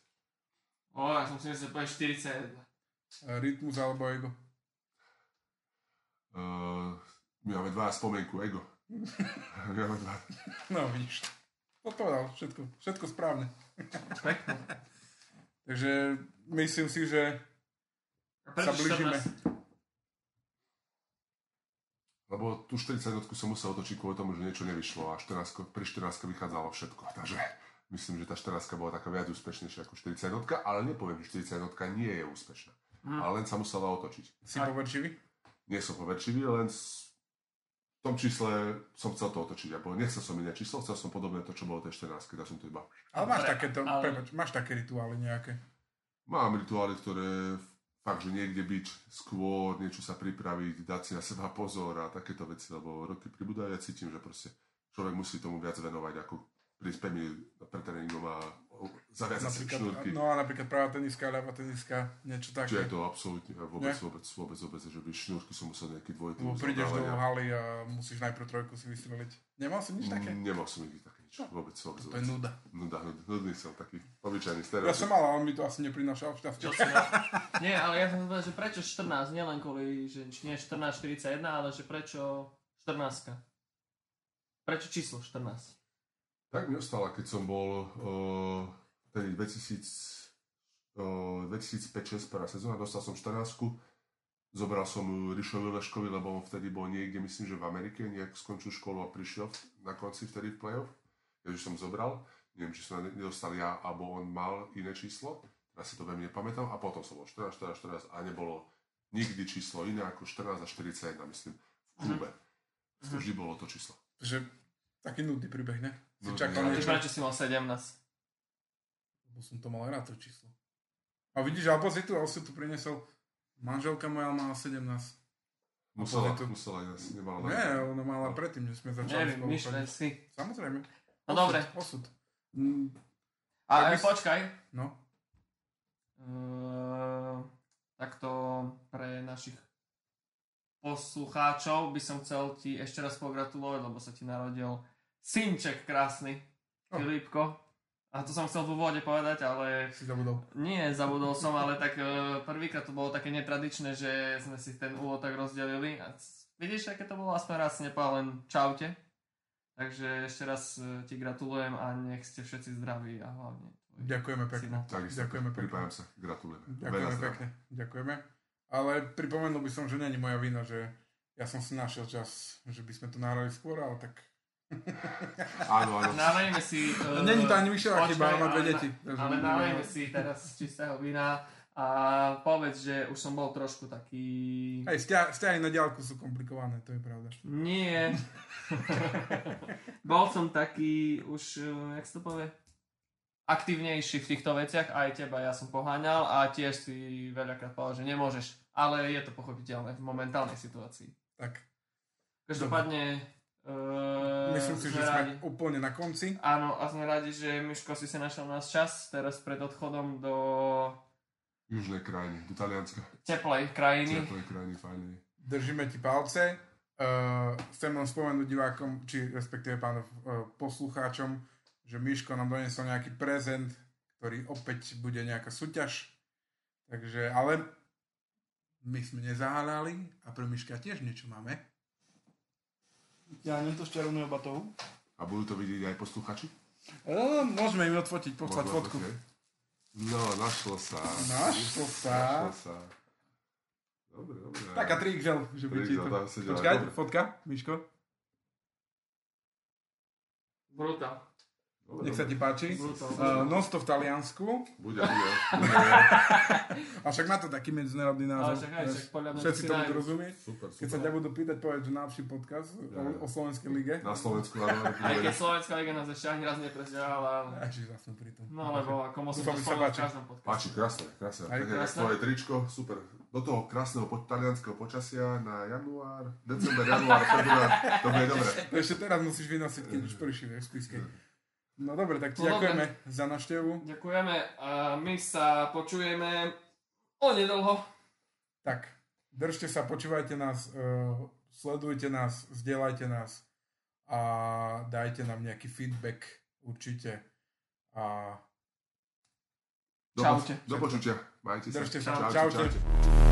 O, ja som si myslel, že poviem 41. Uh, Rytmus alebo Ego? Uh, my máme dva spomienku, ego. my máme dva. No, vidíš. Odpovedal všetko, všetko správne. Pekne. Takže myslím si, že sa blížime. 14? Lebo tú 40 som musel otočiť kvôli tomu, že niečo nevyšlo a 14, pri 14 vychádzalo všetko. Takže myslím, že tá 14 bola taká viac úspešnejšia ako 40 ale nepoviem, že 40 nie je úspešná. Hm. Ale len sa musela otočiť. si poverčivý. Nie som poverčivý, len s- v tom čísle som chcel to otočiť. Lebo nechcel som iné číslo, chcel som podobné to, čo bolo tej 14, keď som to iba... Ale máš takéto, ale- prepač, máš také rituály nejaké. Mám rituály, ktoré fakt, že niekde byť skôr, niečo sa pripraviť, dať si na seba pozor a takéto veci, lebo roky pribúdajú a cítim, že proste človek musí tomu viac venovať, ako prísť pevne pre tréningom a zaviazať si šnúrky. no a napríklad pravá teniska, ľavá teniska, niečo Čiže je také. to absolútne, vôbec, vôbec, vôbec, vôbec, že by šnúrky som musel nejaký dvojitý Lebo prídeš do haly a musíš najprv trojku si vystreliť. Nemal si nič také? Nemal som nikdy také nič, vôbec, vôbec, To je nuda. Nuda, nuda, nudný som, taký obyčajný Ja stereotyp. som mal, ale on mi to asi Čo si mal? Nie, ale ja som povedal, že prečo 14, nielen kvôli, že nie 14, 41, ale že prečo 14. Prečo číslo 14? Tak mi ostala, keď som bol uh, tedy 2000, uh, 2005-2006 prvá sezóna, dostal som 14 Zobral som Rišovi Leškovi, lebo on vtedy bol niekde, myslím, že v Amerike, nejak skončil školu a prišiel na konci vtedy v play-off. Takže som zobral, neviem, či som nedostal ja, alebo on mal iné číslo, teraz si to veľmi nepamätám, a potom som bol 14, 14, 14 a nebolo nikdy číslo iné ako 14 a 41, myslím, v klube. Uh-huh. To vždy bolo to číslo. Že taký nudný príbeh, ne? Si Nudný, čakal niečo, Prečo si mal 17? lebo som to mal rád, to číslo. A vidíš, alebo si tu, ale si tu prinesol, manželka moja mala 17. Musela, to- musela ináč, nemala Nie, ona mala predtým, že sme začali Neviem, spolu si. Samozrejme. No Osud, dobre. Osud. Mm, A Tak by počkaj. No, Uh, takto pre našich poslucháčov by som chcel ti ešte raz pogratulovať, lebo sa ti narodil synček krásny, Oh. Filipko. A to som chcel v úvode povedať, ale si zabudol. nie, zabudol som, ale tak uh, prvýkrát to bolo také netradičné, že sme si ten úvod tak rozdelili. A vidíš, aké to bolo? Aspoň raz si nepovedal len čaute. Takže ešte raz uh, ti gratulujem a nech ste všetci zdraví a hlavne tvoj Ďakujeme pekne. Takisto, Ďakujeme pekne. pripájam sa, gratulujem. Ďakujeme pekne. Ďakujeme. Ale pripomenul by som, že není moja vina, že ja som si našiel čas, že by sme to nahrali skôr, ale tak... Áno, áno. Nalejme si... Uh, Není to ani Mišová chyba, počkaj, má dve deti. Ale nalejme si teraz čistého vína a povedz, že už som bol trošku taký... Vzťa- vzťahy na diálku sú komplikované, to je pravda. Nie. bol som taký už, uh, jak sa to povie? Aktívnejší v týchto veciach, aj teba ja som poháňal a tiež si veľakrát povedal, že nemôžeš. Ale je to pochopiteľné v momentálnej situácii. Tak, Každopádne... Uh, myslím si, že sme úplne na konci. Áno, a sme radi, že Miško si sa našiel nás čas teraz pred odchodom do Južné krajiny, do Talianska. teplej krajiny. Teplé krajiny, fajné. Držíme ti palce. Uh, chcem len spomenúť divákom, či respektíve pánov uh, poslucháčom, že Miško nám doniesol nejaký prezent, ktorý opäť bude nejaká súťaž. Takže, ale my sme nezaháľali a pre Miška tiež niečo máme. Ja nie to z čarovného batohu. A budú to vidieť aj posluchači? E, môžeme im odfotiť, poslať fotku. také. No, našlo sa. Našlo sa. Našlo sa. Dobre, dobre. Taká 3XL, že by ti 3XL, to... Počkaj, Dobre. fotka, Miško. Brutál. Dobre, Nech sa ti páči. Uh, non to v Taliansku. Bude, bude. bude. A však má to taký medzinárodný Ale názov. však aj, však podľa mňa Všetci si to budú rozumieť. Super, Keď sa super. ťa budú pýtať, povedz, že najlepší podcast Ja, o, ja. o Slovenskej lige. Na Slovensku, áno. Aj keď Slovenská liga nás ešte ani raz neprezdiala, ale... Až zase pri tom. No lebo ako musím to spomenúť v každom podcaste. Páči, krásne, krásne. Aj Tak krásne. Tvoje tričko, super. Do toho krásneho po- talianského počasia na január, december, január, február. To bude dobre. Ešte teraz musíš vynosiť, keď už prší, vieš. No dobre, tak ti No dobre. ďakujeme za návštevu. Ďakujeme a my sa počujeme onedlho. Tak, držte sa, počúvajte nás, uh, sledujte nás, zdieľajte nás a dajte nám nejaký feedback určite. A Čaute. do počutia. Majte sa. Držte sa. Čaute, Čaute. čaute.